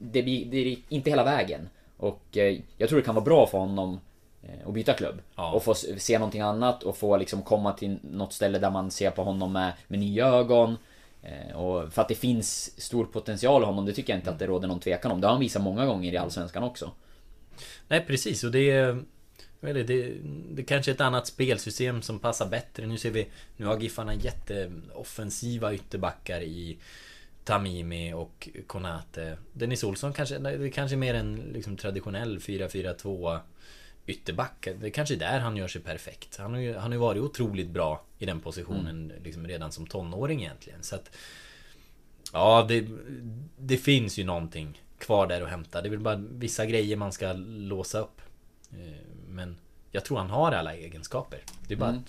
det, det är inte hela vägen. Och eh, jag tror det kan vara bra för honom eh, att byta klubb. Ja. Och få se någonting annat och få liksom komma till något ställe där man ser på honom med, med nya ögon. Eh, Och för att det finns stor potential i honom, det tycker jag inte att det råder någon tvekan om. Det har han visat många gånger i Allsvenskan också. Nej precis och det är... är det, det, det kanske är ett annat spelsystem som passar bättre. Nu ser vi... Nu har Giffarna jätteoffensiva ytterbackar i Tamimi och Konate. Dennis Olsson kanske... Det är kanske mer en liksom, traditionell 4-4-2 ytterback. Det är kanske är där han gör sig perfekt. Han har ju, han har ju varit otroligt bra i den positionen liksom redan som tonåring egentligen. Så att... Ja, det, det finns ju någonting kvar där att hämta. Det är väl bara vissa grejer man ska låsa upp. Eh, Men jag tror han har alla egenskaper. Det är bara Mm.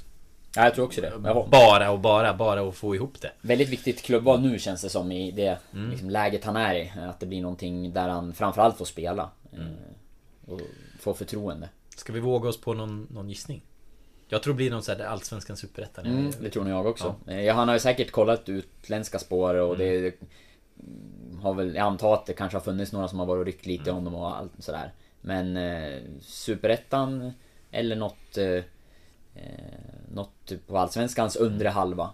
Ja, jag tror också det. Bara och bara, bara att få ihop det. Väldigt viktigt klubbval nu känns det som i det Mm. liksom, läget han är i. Att det blir någonting där han framförallt får spela. Mm. eh, Och få förtroende. Jag tror det blir någon sån här Allsvenskan Superettan. Mm, det tror nog jag också. Eh, Ja, han har ju säkert kollat utländska spår och Mm. det har väl, jag antar att det kanske har funnits några som har varit och ryckt lite Mm. om dem och allt sådär. Men eh, Superettan eller något eh, eh, Något på Allsvenskans undre halva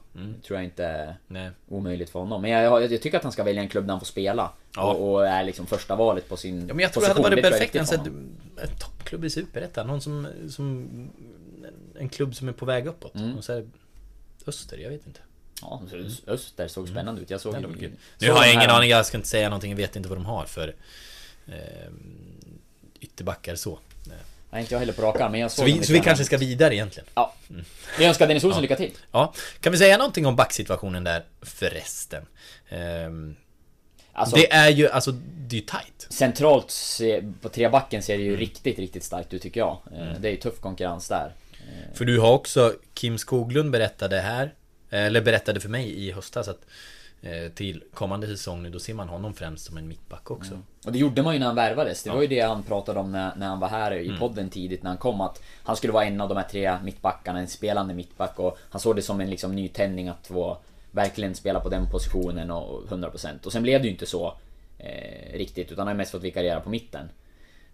Tror jag inte är Mm. Nej. omöjligt för honom. Men jag, jag, jag tycker att han ska välja en klubb där han får spela. Ja. Och, och är liksom första valet på sin Ja, men jag tror det hade position. varit perfekt. En, toppklubb i Superettan. Någon som, som... En klubb som är på väg uppåt. Mm. Och så här, Öster, jag vet inte. Ja, så Öster såg spännande ut. Jag såg kul. Nu såg har jag ingen aning, jag ska inte säga någonting. Jag vet inte vad de har för... Eh, ytterbackar så. Nej, inte jag heller på rak arm, men jag Så såg vi, dem så vi kanske ska vidare egentligen. Ja. Vi önskar Dennis Olsson Ja. lycka till. Ja, kan vi säga någonting om backsituationen där förresten? Ehm, Alltså- det är ju, alltså, det är ju tight. Centralt på trebacken ser det Mm. ju riktigt, riktigt starkt ut tycker jag. Eh, Det är ju tuff konkurrens där. För du har också, Kim Skoglund berättade här, eller berättade för mig i höstas att eh, till kommande säsong nu, då ser man honom främst som en mittback också. Mm. Och det gjorde man ju när han värvades. Det Ja. var ju det han pratade om när, när han var här i Mm. podden tidigt när han kom. Att han skulle vara en av de här tre mittbackarna, en spelande mittback. Och han såg det som en liksom nytändning att få verkligen spela på den positionen och 100%. Och sen blev det ju inte så eh, riktigt. Utan han har mest fått vikariera på mitten.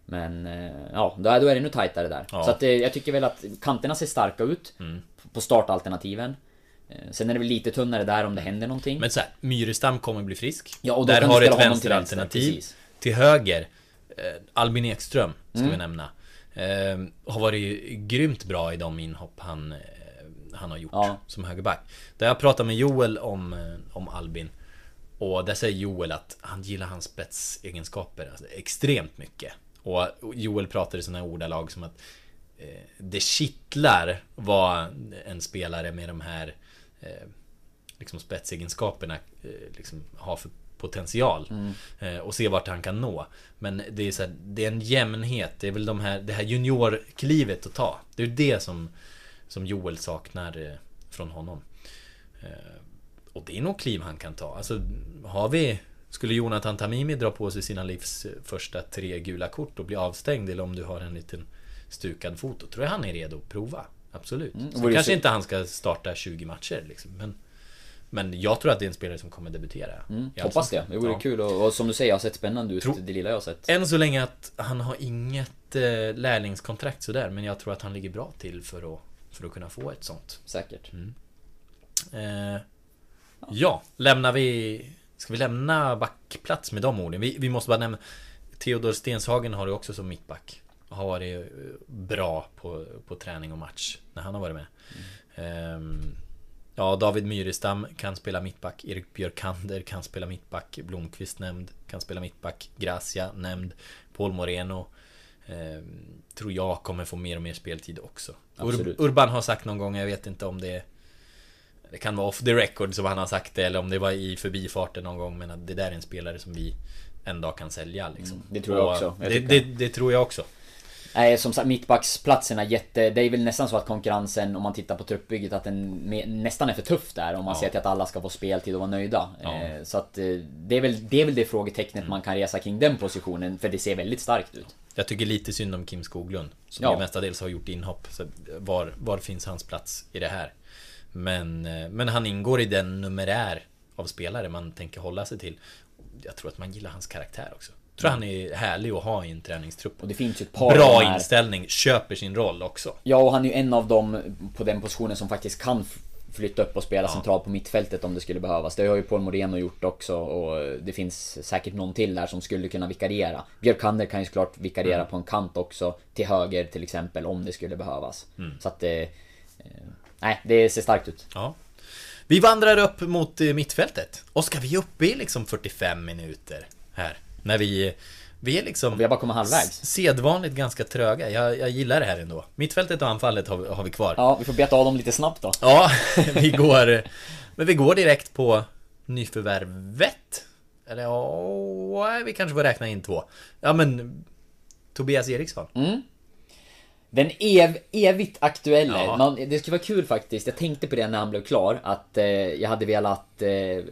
Men eh, ja, då är, då är det ännu tajtare där. Ja. Så att eh, jag tycker väl att kanterna ser starka ut. Mm. På startalternativen. Eh, Sen är det väl lite tunnare där om det händer någonting. Men så här, Myrestam kommer bli frisk. Ja, och Där har du ett honom till vänsteralternativ. vänster. Till höger, eh, Albin Ekström ska Mm. vi nämna. Eh, har varit grymt bra i de inhopp han, han har gjort Ja. som högerback. Där jag pratade med Joel om, om Albin. Och där säger Joel att han gillar hans spetsegenskaper alltså, extremt mycket. Och Joel pratar i sådana ordalag som att eh, det kittlar vad en spelare med de här eh, liksom spetsegenskaperna eh, liksom har för potential. Eh, och se vart han kan nå. Men det är, så här, det är en jämnhet. Det är väl de här, det här juniorklivet att ta. Det är det som, som Joel saknar från honom. Och det är nog kliv han kan ta. Alltså, har vi... Skulle Jonathan Tamimi dra på sig sina livs första tre gula kort och bli avstängd eller om du har en liten stukad fot, då tror jag han är redo att prova. Absolut. Mm, vore kanske så- inte han ska starta 20 matcher liksom, men Men jag tror att det är en spelare som kommer debutera. Mm, hoppas det. Det vore Ja. kul och, och som du säger, jag har sett spännande ut Tro- det lilla jag har sett. Än så länge att han har inget eh, lärlingskontrakt sådär, men jag tror att han ligger bra till för att, för att kunna få ett sånt. Säkert. Eh, ja, lämnar vi... Ska vi lämna backplats med de orden? Vi, vi måste bara nämna... Theodor Stenshagen har det också som mittback. Har varit eh, bra på, på träning och match när han har varit med. Ehm, ja, David Myrestam kan spela mittback. Erik Björkander kan spela mittback. Blomqvist nämnd. Kan spela mittback. Gracia nämnd. Paul Moreno. ehm, tror jag kommer få mer och mer speltid också. Absolut. Urban har sagt någon gång, jag vet inte om det det kan vara off the record som han har sagt det eller om det var i förbifarten någon gång men att det där är en spelare som vi en dag kan sälja liksom. Mm, det tror jag också. Jag det, det, det tror jag också. Nej, som sagt mittbacksplatserna jätte... Det är väl nästan så att konkurrensen, om man tittar på truppbygget, att den nästan är för tuff där. Om man Ja. ser till att alla ska få speltid och vara nöjda. Ja. Eh, Så att eh, det är, väl, det är väl det frågetecknet man kan resa kring den positionen, för det ser väldigt starkt ut. Jag tycker lite synd om Kim Skoglund. Som Ja. ju mestadels har gjort inhopp. Så var, var finns hans plats i det här? Men, eh, men han ingår i den numerär av spelare man tänker hålla sig till. Jag tror att man gillar hans karaktär också. Tror han är härlig att ha i en träningstrupp. Och det finns ju ett par Bra här- inställning, köper sin roll också. Ja, och han är ju en av dem på den positionen som faktiskt kan flytta upp och spela Ja. centralt på mittfältet om det skulle behövas. Det har ju Paul Moreno gjort också och det finns säkert någon till där som skulle kunna vikariera. Björkander kan ju såklart vikariera Mm. på en kant också, till höger till exempel, om det skulle behövas. Mm. Så att det... Eh, nej, det ser starkt ut. Ja. Vi vandrar upp mot eh, mittfältet. Och ska vi upp i liksom 45 minuter här? När vi... Vi är liksom... Vi har bara kommit halvvägs. Sedvanligt ganska tröga. Jag, jag gillar det här ändå. Mittfältet och anfallet har, vi- har vi kvar. Ja, vi får beta av dem lite snabbt då. Ja, <laughs> vi går... Men vi går direkt på nyförvärvet. Eller ja, vi kanske får räkna in två. Ja men... Tobias Eriksson. Mm. Den ev, evigt aktuella. Ja. Man, det skulle vara kul faktiskt. Jag tänkte på det när han blev klar. Att eh, jag hade velat... Eh,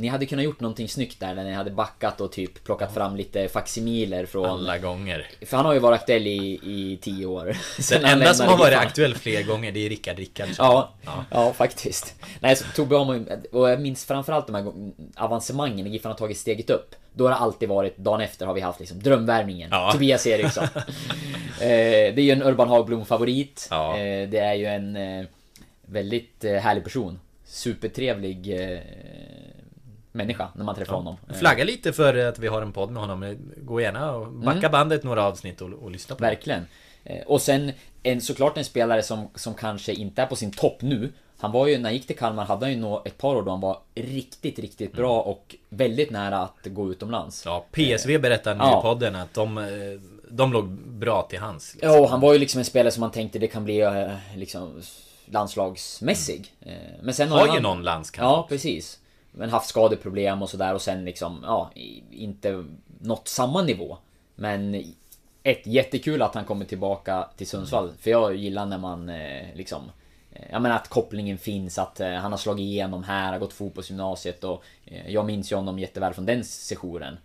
ni hade kunnat gjort någonting snyggt där när ni hade backat och typ plockat fram lite facsimiler från... Alla gånger. För han har ju varit aktuell i, i tio år. <laughs> Den enda som har varit aktuell fler gånger, det är Rickard Rickardsson. Ja, Ja. ja. faktiskt. Nej, så Tobbe har och jag minns framförallt de här avancemangen när Giffarna har tagit steget upp. Då har det alltid varit, dagen efter har vi haft liksom drömvärvningen. Ja. Tobias Eriksson. <laughs> eh, det är ju en Urban Hagblom-favorit. Ja. Eh, det är ju en eh, väldigt härlig person. Supertrevlig människa när man träffar honom. Eh, Flagga lite för att vi har en podd med honom. Gå gärna och backa Mm. bandet några avsnitt och, och lyssna på det. Verkligen. Eh, Och sen en, såklart en spelare som, som kanske inte är på sin topp nu. Han var ju, när han gick till Kalmar hade han ju nå ett par år då han var riktigt, riktigt bra och väldigt nära att gå utomlands. Ja, PSV berättade nu Ja. i podden att de, eh, de låg bra till hans. liksom. Ja, och han var ju liksom en spelare som man tänkte det kan bli eh, liksom landslagsmässig. Eh, Men sen Har ju han... någon landskamp Ja, precis. Men haft skadeproblem och sådär och sen liksom, ja, inte nått samma nivå. Men ett, jättekul att han kommer tillbaka till Sundsvall. För jag gillar när man eh, liksom eh, jag menar att kopplingen finns, att eh, han har slagit igenom här, har gått fotbollsgymnasiet och eh, jag minns ju honom jätteväl från den sessionen.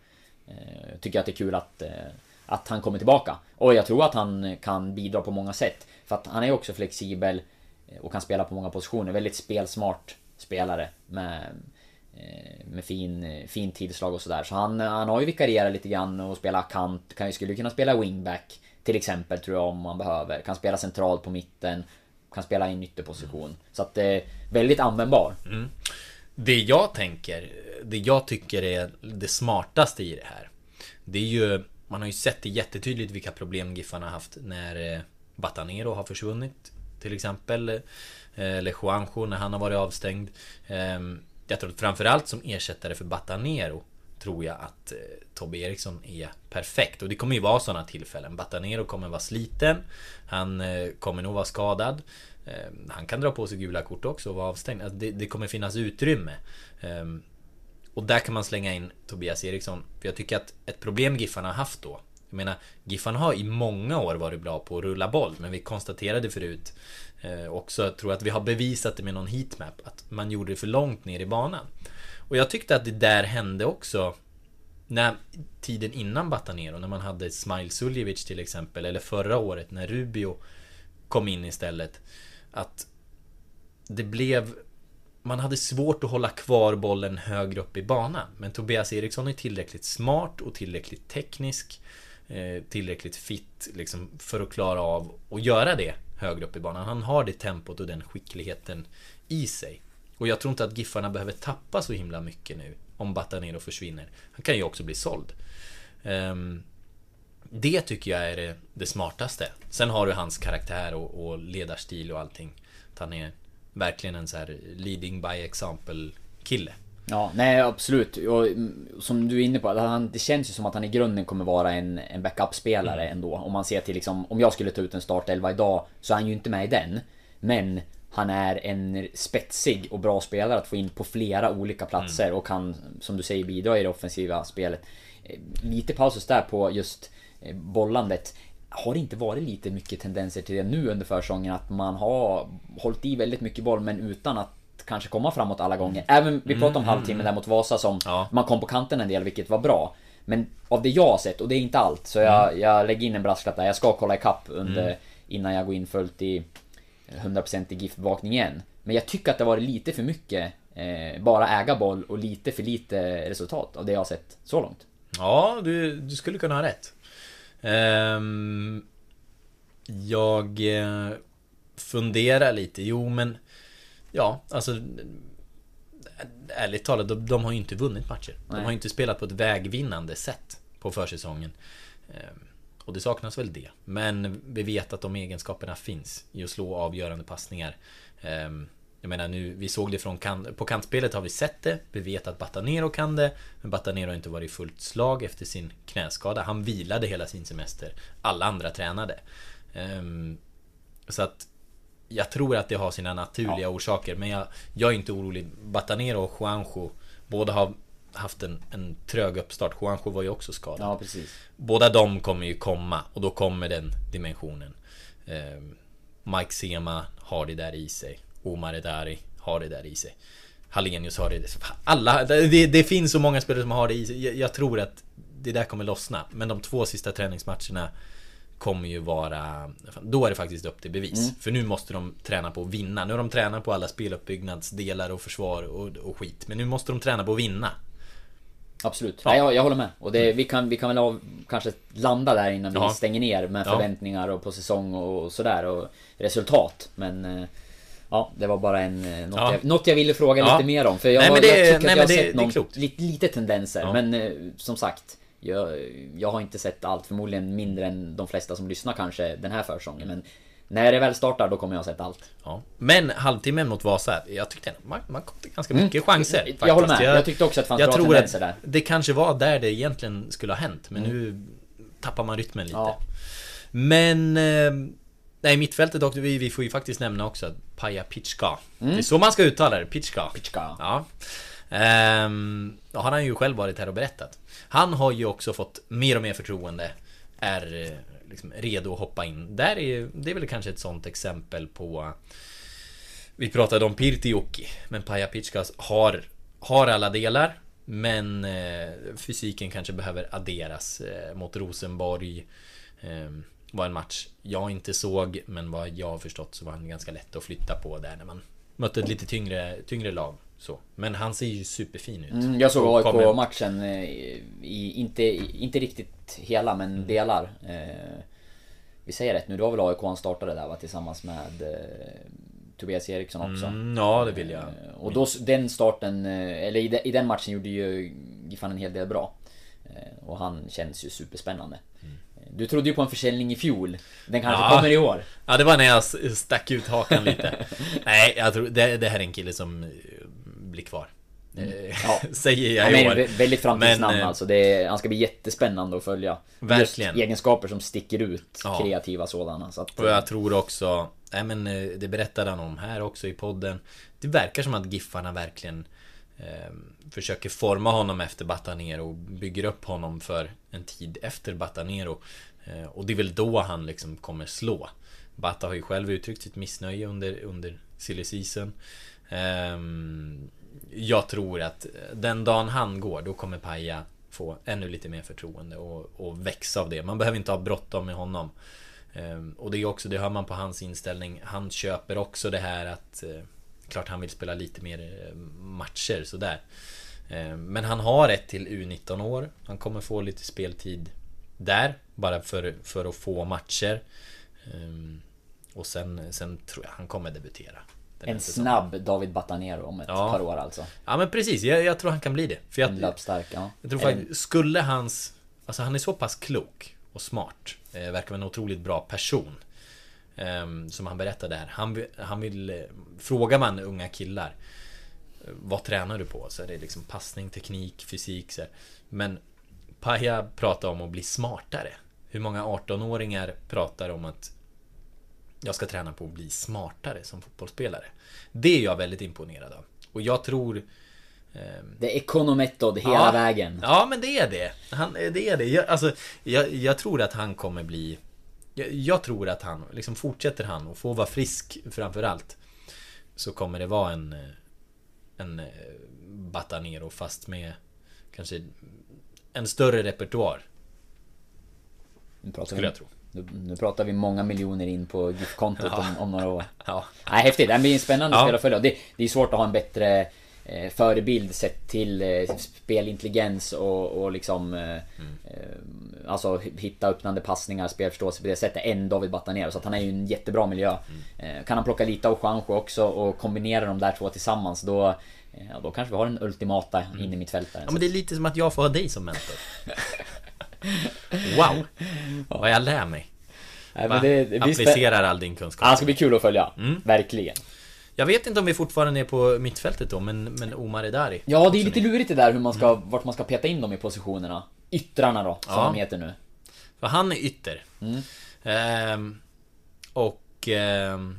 Eh, tycker att det är kul att, att han kommer tillbaka. Och jag tror att han kan bidra på många sätt. För att han är också flexibel och kan spela på många positioner. Väldigt spelsmart spelare med, med fin, eh, fin tillslag och sådär. Så han, han har ju vikarierat lite grann och spelat kant. Kan, ju- skulle kunna spela wingback till exempel tror jag om man behöver. Kan spela centralt på mitten. Kan spela i en ytterposition. Så att eh, väldigt användbar. Det jag tänker, det jag tycker är det smartaste i det här. Det är ju, man har ju sett det jättetydligt vilka problem Giffarna har haft när eh, Batanero har försvunnit. Till exempel. eh, Eller Juanjo när han har varit avstängd. Jag tror framförallt som ersättare för Batanero tror jag att eh, Tobbe Eriksson är perfekt. Och det kommer ju vara sådana tillfällen. Batanero kommer vara sliten. Han eh, kommer nog vara skadad. Eh, Han kan dra på sig gula kort också och vara avstängd. Alltså det, det kommer finnas utrymme. Ehm, och där kan man slänga in Tobias Eriksson. För jag tycker att ett problem Giffarna har haft då. Jag menar, Giffarna har i många år varit bra på att rulla boll. Men vi konstaterade förut Eh, också, jag tror att vi har bevisat det med någon heatmap. Att man gjorde det för långt ner i banan. Och jag tyckte att det där hände också när tiden innan Batanero, när man hade Smile Suljevic till exempel, eller förra året när Rubio kom in istället. Att det blev... Man hade svårt att hålla kvar bollen högre upp i banan. Men Tobias Eriksson är tillräckligt smart och tillräckligt teknisk. Eh, tillräckligt fit liksom, för att klara av att göra det högre upp i banan. Han har det tempot och den skickligheten i sig. Och jag tror inte att Giffarna behöver tappa så himla mycket nu om Batanero försvinner. Han kan ju också bli såld. Um, det tycker jag är det, det, smartaste. Sen har du hans karaktär och, och ledarstil och allting. Att han är verkligen en så här leading by example kille. Ja, nej absolut. Och som du är inne på, han, det känns ju som att han i grunden kommer vara en, en backup-spelare mm. ändå. Om man ser till liksom, om jag skulle ta ut en startelva idag så är han ju inte med i den. Men han är en spetsig och bra spelare att få in på flera olika platser mm. och kan, som du säger, bidra i det offensiva spelet. Eh, lite pausus där på just eh, bollandet. Har det inte varit lite mycket tendenser till det nu under försäsongen att man har hållit i väldigt mycket boll men utan att kanske komma framåt alla gånger. Även, vi pratade om mm. halvtimmen där mot Vasa som ja. man kom på kanten en del vilket var bra. Men av det jag har sett, och det är inte allt, så jag, mm. jag lägger in en brasklapp där. Jag ska kolla ikapp under, mm. innan jag går in fullt i 100% i GIF-bevakning igen. Men jag tycker att det varit lite för mycket eh, bara äga boll och lite för lite resultat av det jag har sett så långt. Ja, du, du skulle kunna ha rätt. Um, jag eh, funderar lite. Jo, men... Ja, alltså... Ärligt talat, de, de har ju inte vunnit matcher. De har ju inte spelat på ett vägvinnande sätt på försäsongen. Um, och det saknas väl det. Men vi vet att de egenskaperna finns i att slå avgörande passningar. Ehm, jag menar nu, vi såg det från kant, på kantspelet har vi sett det. Vi vet att Batanero kan det. Men Batanero har inte varit i fullt slag efter sin knäskada. Han vilade hela sin semester. Alla andra tränade. Ehm, så att jag tror att det har sina naturliga ja. orsaker. Men jag, jag är inte orolig. Batanero och Juanjo Båda har haft en, en trög uppstart. Juanjo var ju också skadad. Ja, precis. Båda de kommer ju komma och då kommer den dimensionen. Eh, Mike Sema har det där i sig. Omar Edari har det där i sig. Hallenius har det. Alla, det, det finns så många spelare som har det i sig. Jag, jag, tror att det där kommer lossna. Men de två sista träningsmatcherna kommer ju vara... Då är det faktiskt upp till bevis. Mm. För nu måste de träna på att vinna. Nu har de tränat på alla speluppbyggnadsdelar och försvar och, och skit. Men nu måste de träna på att vinna. Absolut. Ja. Nej, jag, jag håller med. Och det, vi, kan, vi kan väl av, kanske landa där innan vi ja. stänger ner med förväntningar och på säsong och sådär och resultat. Men eh, Ja, det var bara en, eh, något, ja. jag, något jag ville fråga lite mer om. För jag, nej, det, jag tycker nej, att jag har sett någon, lite, lite tendenser. Men eh, som sagt, jag, jag har inte sett allt. Förmodligen mindre än de flesta som lyssnar kanske den här försäsongen. Men när det väl startar, då kommer jag ha sett allt. Ja. Men halvtimmen mot Vasa, jag tyckte man, man kom till ganska mycket mm. chanser. Faktiskt. Jag håller med. Jag, jag tyckte också att det fanns jag bra tror tendenser där. Det kanske var där det egentligen skulle ha hänt. Men mm. nu tappar man rytmen lite. Ja. Men... Eh, nej, mittfältet också. Vi, vi får ju faktiskt nämna också Paja Pitchka. Mm. Det är så man ska uttala det. Pitchka. Pitchka. Ja. Ehm, då har han ju själv varit här och berättat. Han har ju också fått mer och mer förtroende. Är eh, liksom redo att hoppa in. Där är, det är väl kanske ett sånt exempel på... Vi pratade om Pirtijoki, men Paja Pitskas har, har alla delar. Men eh, fysiken kanske behöver adderas eh, mot Rosenborg. Eh, var en match jag inte såg, men vad jag har förstått så var han ganska lätt att flytta på där när man mötte ett lite tyngre, tyngre lag. Så. Men han ser ju superfin ut. Mm, jag såg AIK-matchen, eh, inte, inte riktigt hela men mm. delar. Eh, vi säger rätt nu, det var väl AIK han startade där va, tillsammans med eh, Tobias Eriksson också. Mm, ja, det vill jag. Eh, och då, den starten, eh, eller i, de, i den matchen gjorde ju Giffan en hel del bra. Eh, och han känns ju superspännande. Mm. Du trodde ju på en försäljning i fjol. Den kanske ja. kommer i år. Ja, det var när jag stack ut hakan lite. <laughs> Nej, jag tror det, det här är en kille som blir kvar. Mm. Ja. <laughs> Säger jag i år. Väldigt framtidsnamn men, alltså. Det är, han ska bli jättespännande att följa. Verkligen. Just egenskaper som sticker ut. Ja. Kreativa sådana. Så att, och jag tror också... Nej men det berättade han om här också i podden. Det verkar som att Giffarna verkligen eh, försöker forma honom efter Batanero och bygger upp honom för en tid efter Batanero. Eh, och det är väl då han liksom kommer slå. Bata har ju själv uttryckt sitt missnöje under, under silly season. Ehm, jag tror att den dagen han går, då kommer Paja få ännu lite mer förtroende och, och växa av det. Man behöver inte ha bråttom med honom. Ehm, och det är också, det hör man på hans inställning. Han köper också det här att eh, Klart han vill spela lite mer eh, matcher sådär. Ehm, men han har ett till U19 år. Han kommer få lite speltid där. Bara för, för att få matcher. Ehm, och sen, sen tror jag han kommer debutera. En snabb David Batanero om ett Ja. par år alltså. Ja men precis, jag, jag tror han kan bli det. För jag, En löpstark, ja. jag tror faktiskt, skulle hans... Alltså han är så pass klok och smart. Eh, verkar vara en otroligt bra person. Ehm, som han berättade här. Han, vill- han vill... Eh, frågar man unga killar. eh, Vad tränar du på? Så är det liksom passning, teknik, fysik. Så här. Men Paja pratar om att bli smartare. Hur många 18-åringar pratar om att jag ska träna på att bli smartare som fotbollsspelare. Det är jag väldigt imponerad av. Och jag tror... ehm, Det är ekonometod hela Ja. vägen. Ja, men det är det. Han, det är det. Jag, alltså, jag, jag tror att han kommer bli... Jag, jag tror att han, liksom fortsätter han och får vara frisk framförallt. Så kommer det vara en... En eh, Batanero fast med kanske en större repertoar. Skulle jag tro. Nu, nu pratar vi många miljoner in på GIF-kontot Ja. om, om några år. Ja. Nej, häftigt. Det blir en spännande Ja. spel att följa. Det, det är svårt att ha en bättre eh, förebild sett till eh, spelintelligens och, och liksom... Eh, Mm. eh, alltså hitta öppnande passningar, spelförståelse på det sättet än David Batanero. Så att han är ju en jättebra miljö. Mm. Eh, kan han plocka lite av Juanjo också och kombinera de där två tillsammans då... eh, Ja, då kanske vi har den ultimata in i mittfältaren. Mm. Ja, men det är lite som att jag får ha dig som mentor. <laughs> Wow! Vad jag lär mig. Nej, Va? men det, det Applicerar all din kunskap. Ja, det ska bli kul att följa. Mm. Verkligen. Jag vet inte om vi fortfarande är på mittfältet då, men, men Omar Edari. Ja, det är lite lurigt det där hur man ska, vart man ska peta in dem i positionerna. Yttrarna då, som Ja. de heter nu. För han är ytter. Mm. Ehm, och... ehm,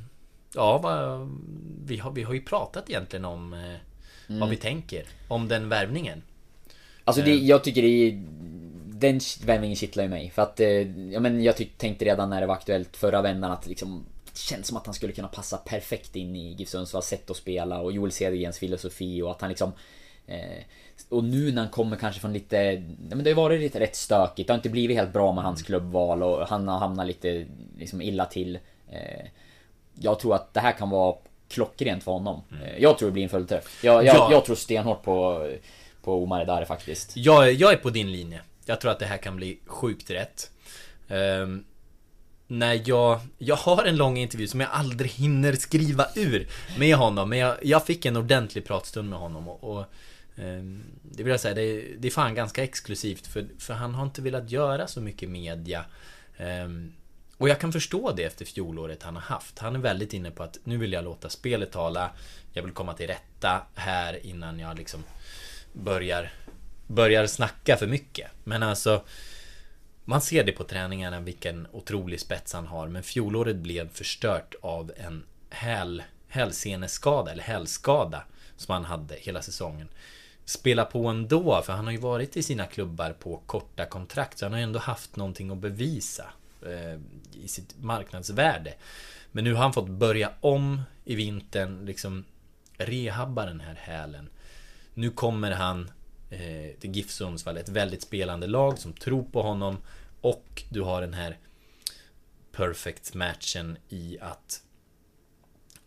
ja, vad, vi, har, vi har ju pratat egentligen om eh, Mm. vad vi tänker om den värvningen. Alltså det, Eh. jag tycker det är... Den värvningen kittlar ju mig. För att, eh, ja men jag tyck, tänkte redan när det var aktuellt förra vändan att liksom... Det känns som att han skulle kunna passa perfekt in i GIF Sundsvalls sätt att spela och Joel Cedergrens filosofi och att han liksom... Eh, och nu när han kommer kanske från lite... Ja, men det har ju varit lite rätt stökigt. Det har inte blivit helt bra med hans klubbval och han har hamnat lite liksom illa till. Eh, jag tror att det här kan vara klockrent för honom. Eh, Jag tror det blir en fullträff. Jag, jag, Ja. jag tror stenhårt på, på Omar Edari faktiskt. Jag, jag är på din linje. Jag tror att det här kan bli sjukt rätt. Um, när jag... Jag har en lång intervju som jag aldrig hinner skriva ur med honom. Men jag, jag fick en ordentlig pratstund med honom och... och um, det vill jag säga, det är, det är fan ganska exklusivt för, för han har inte velat göra så mycket media. Um, och jag kan förstå det efter fjolåret han har haft. Han är väldigt inne på att nu vill jag låta spelet tala. Jag vill komma till rätta här innan jag liksom börjar, börjar snacka för mycket. Men alltså man ser det på träningarna vilken otrolig spets han har. Men fjolåret blev förstört av en häl, hälseneskada eller hälskada som han hade hela säsongen. Spela på ändå, för han har ju varit i sina klubbar på korta kontrakt. Så han har ju ändå haft någonting att bevisa eh, i sitt marknadsvärde. Men nu har han fått börja om i vintern, liksom rehabba den här hälen. Nu kommer han eh, till GIF Sundsvall, ett väldigt spelande lag som tror på honom. Och du har den här perfect matchen i att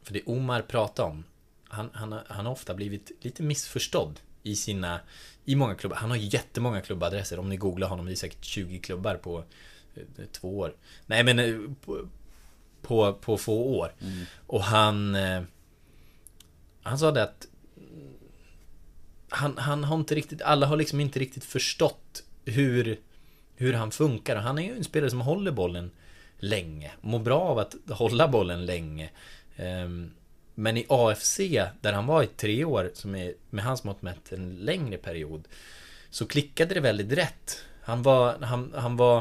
för det Omar pratar om han, han, han har ofta blivit lite missförstådd i sina i många klubbar. Han har jättemånga klubbadresser. Om ni googlar honom, det är säkert 20 klubbar på eh, två år. Nej men eh, på, på, på få år. Och han eh, Han sa det att han, han har inte riktigt, alla har liksom inte riktigt förstått hur, hur han funkar. Och han är ju en spelare som håller bollen länge. Mår bra av att hålla bollen länge. Ehm, men i AFC, där han var i tre år, som är med hans mått mätt en längre period, så klickade det väldigt rätt. Han var, han, han var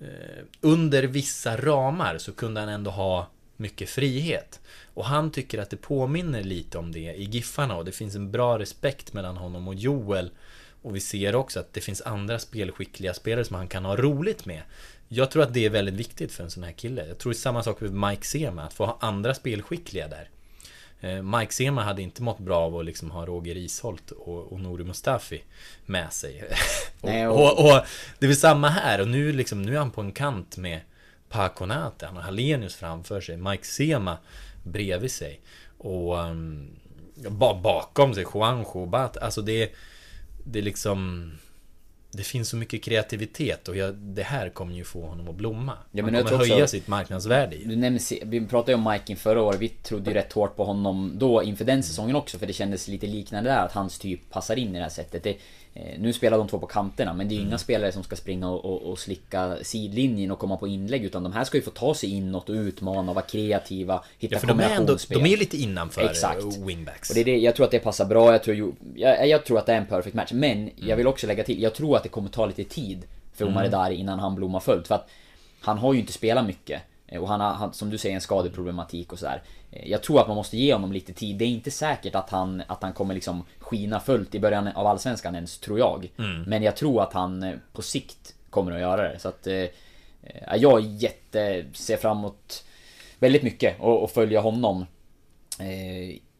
eh, under vissa ramar så kunde han ändå ha mycket frihet. Och han tycker att det påminner lite om det i Giffarna och det finns en bra respekt mellan honom och Joel. Och vi ser också att det finns andra spelskickliga spelare som han kan ha roligt med. Jag tror att det är väldigt viktigt för en sån här kille. Jag tror det är samma sak med Mike Sema, att få ha andra spelskickliga där. Eh, Mike Sema hade inte mått bra av att liksom ha Roger Isholt och, och Nouri Mustafi med sig. <laughs> och, Nej, och, och- och, det är väl samma här och nu, liksom, nu är han på en kant med Paconate, han har Hallenius framför sig, Mike Sema bredvid sig. Och um, ba- bakom sig Juanjo, Bat, alltså det det är liksom det finns så mycket kreativitet och jag, det här kommer ju få honom att blomma. Ja, men Han kommer tror också- höja sitt marknadsvärde. Du nämner, Se- vi pratade ju om Mike inför förra året, vi trodde ju rätt hårt på honom då inför den säsongen också för det kändes lite liknande där att hans typ passar in i det här sättet. Det, nu spelar de två på kanterna men det är ju Mm. inga spelare som ska springa och, och, och slicka sidlinjen och komma på inlägg utan de här ska ju få ta sig inåt och utmana, vara kreativa, hitta Ja, för de är ändå, de är lite innanför Exakt. eh, wingbacks. Och det är det, jag tror att det passar bra, jag tror, ju, jag, jag tror att det är en perfect match. Men jag vill också lägga till, jag tror att det kommer ta lite tid för Omar Mm. Edari innan han blommar fullt. För att han har ju inte spelat mycket. Eh, Och han har, som du säger, en skadeproblematik och sådär. Eh, Jag tror att man måste ge honom lite tid. Det är inte säkert att han, att han kommer liksom skina fullt i början av Allsvenskan ens, tror jag. Mm. Men jag tror att han eh, på sikt kommer att göra det. Så att... eh, eh, Jag jätte... ser fram emot väldigt mycket och, och följa honom eh,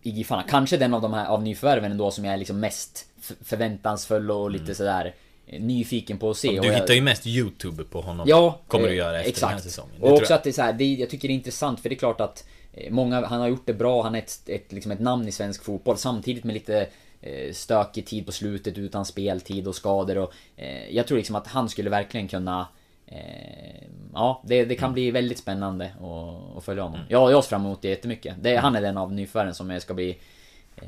i Giffarna. Kanske den av de här av nyförvärven ändå som jag är liksom mest förväntansfull och lite sådär eh, nyfiken på att se. Mm. Du jag, hittar ju mest YouTube på honom. Ja, Kommer du göra efter exakt. den här säsongen. Det Och också jag. att det är så här, det, jag tycker det är intressant för det är klart att Många, han har gjort det bra, han är ett, ett, liksom ett namn i svensk fotboll samtidigt med lite eh, stökig tid på slutet utan speltid och skador och eh, Jag tror liksom att han skulle verkligen kunna eh, Ja, det, det kan bli väldigt spännande att, följa honom. Mm. Jag, jag ser fram emot det jättemycket. Det, han är den av nyförvärven som jag ska bli eh,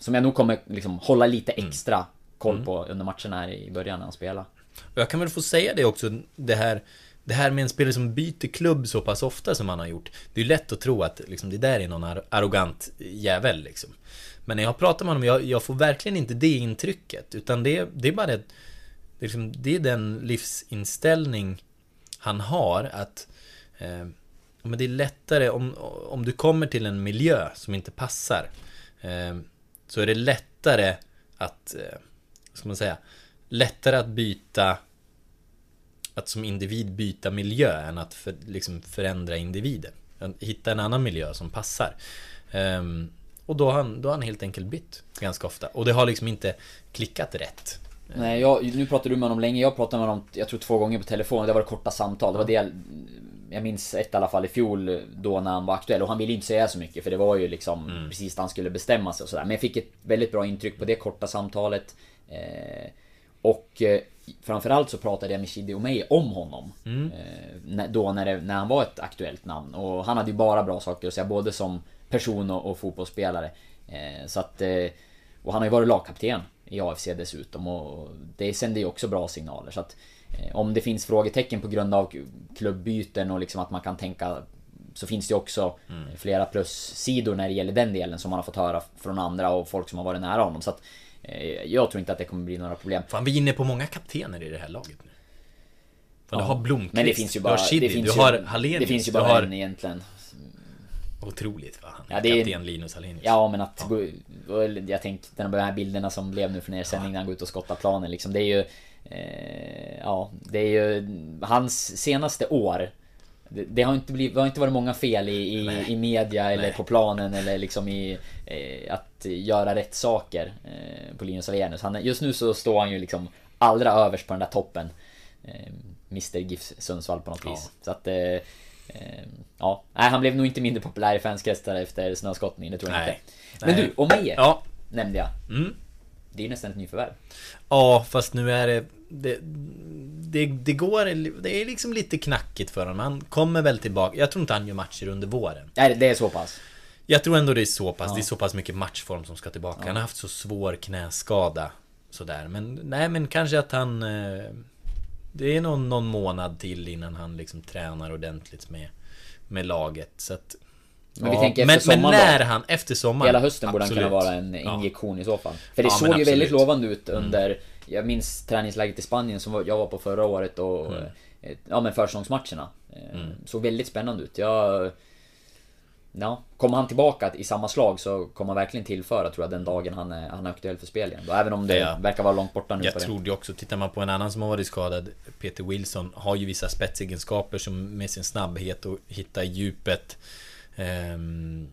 Som jag nog kommer liksom hålla lite Mm. extra koll på under matcherna här i början när han spelar. Jag kan väl få säga det också, det här det här med en spelare som byter klubb så pass ofta som han har gjort Det är ju lätt att tro att liksom, det där är någon ar- arrogant jävel liksom. Men när jag pratar med honom, jag, jag får verkligen inte det intrycket Utan det, det är bara det, det, är liksom, det är den livsinställning han har att eh, men det är lättare om, om du kommer till en miljö som inte passar eh, Så är det lättare att, eh, vad ska man säga Lättare att byta att som individ byta miljö än att för, liksom förändra individen Hitta en annan miljö som passar Ehm, Och då har, han, då har han helt enkelt bytt Ganska ofta Och det har liksom inte klickat rätt Nej, jag, nu pratar du med honom länge. Jag pratade med honom, jag tror två gånger på telefon. Det var korta samtal. Det var det jag, jag minns ett i alla fall i fjol då när han var aktuell. Och han ville inte säga så mycket för det var ju liksom precis när han skulle bestämma sig och sådär. Men jag fick ett väldigt bra intryck på det korta samtalet. Eh, och eh, framförallt så pratade jag med Shidi Omei om honom. Mm. Eh, då när, det, när han var ett aktuellt namn. Och han hade ju bara bra saker att säga både som person och, och fotbollsspelare. Eh, så att... Eh, och han har ju varit lagkapten i AFC dessutom och det sänder ju också bra signaler så att Om det finns frågetecken på grund av klubbyten och liksom att man kan tänka Så finns det också Mm. flera plussidor när det gäller den delen som man har fått höra från andra och folk som har varit nära honom så att Jag tror inte att det kommer bli några problem. Fan, vi är inne på många kaptener i det här laget nu. Fan, du Ja. har Blomqvist, Men det finns ju bara... du har det finns du har Hallenius, Det finns ju du bara har... en egentligen. Otroligt va? Han Ja, är det är- kapten Linus Hallenius. Ja men att gå, och jag tänkte de här bilderna som blev nu från er sändning när han går ut och skottar planen liksom. Det är ju... Eh, ja, det är ju hans senaste år. Det, det har inte blivit, det har inte varit många fel i, i, i media eller på planen eller liksom i eh, att göra rätt saker eh, på Linus Alenius. Han, just nu så står han ju liksom allra överst på den där toppen. Eh, Mr GIF Sundsvall på något Ja. vis. Så att... Eh, eh, ja, nej han blev nog inte mindre populär i fanskretsar efter snöskottningen, det tror jag Nej. inte. Men Nej. du, Omeje Ja. nämnde jag. Mm. Det är ju nästan ett nyförvärv. Ja, fast nu är det... Det, det, det går... Det är liksom lite knackigt för honom. Han kommer väl tillbaka. Jag tror inte han gör matcher under våren. Nej, det är så pass. Jag tror ändå det är så pass. Ja. Det är så pass mycket matchform som ska tillbaka. Han har haft så svår knäskada. Sådär. Men nej, men kanske att han... eh, Det är någon, någon månad till innan han liksom tränar ordentligt med, med laget. Så att... Men vi Ja, tänker men, efter men sommaren när då? han, efter sommaren Hela hösten borde han absolut. kunna vara en Ja. injektion i så fall. För det Ja, såg men ju väldigt absolut. lovande ut under... Jag minns träningsläget i Spanien som jag var på förra året och... Mm. eh, Ja men försäsongsmatcherna. Eh, Såg väldigt spännande ut. Jag... Ja, kommer han tillbaka i samma slag så kommer han verkligen tillföra tror jag den dagen han är, han är aktuell för spel igen. Då, även om det Ja. verkar vara långt borta nu Jag det också, tittar man på en annan som har varit skadad Peter Wilson har ju vissa spetsegenskaper som med sin snabbhet och hitta i djupet ehm,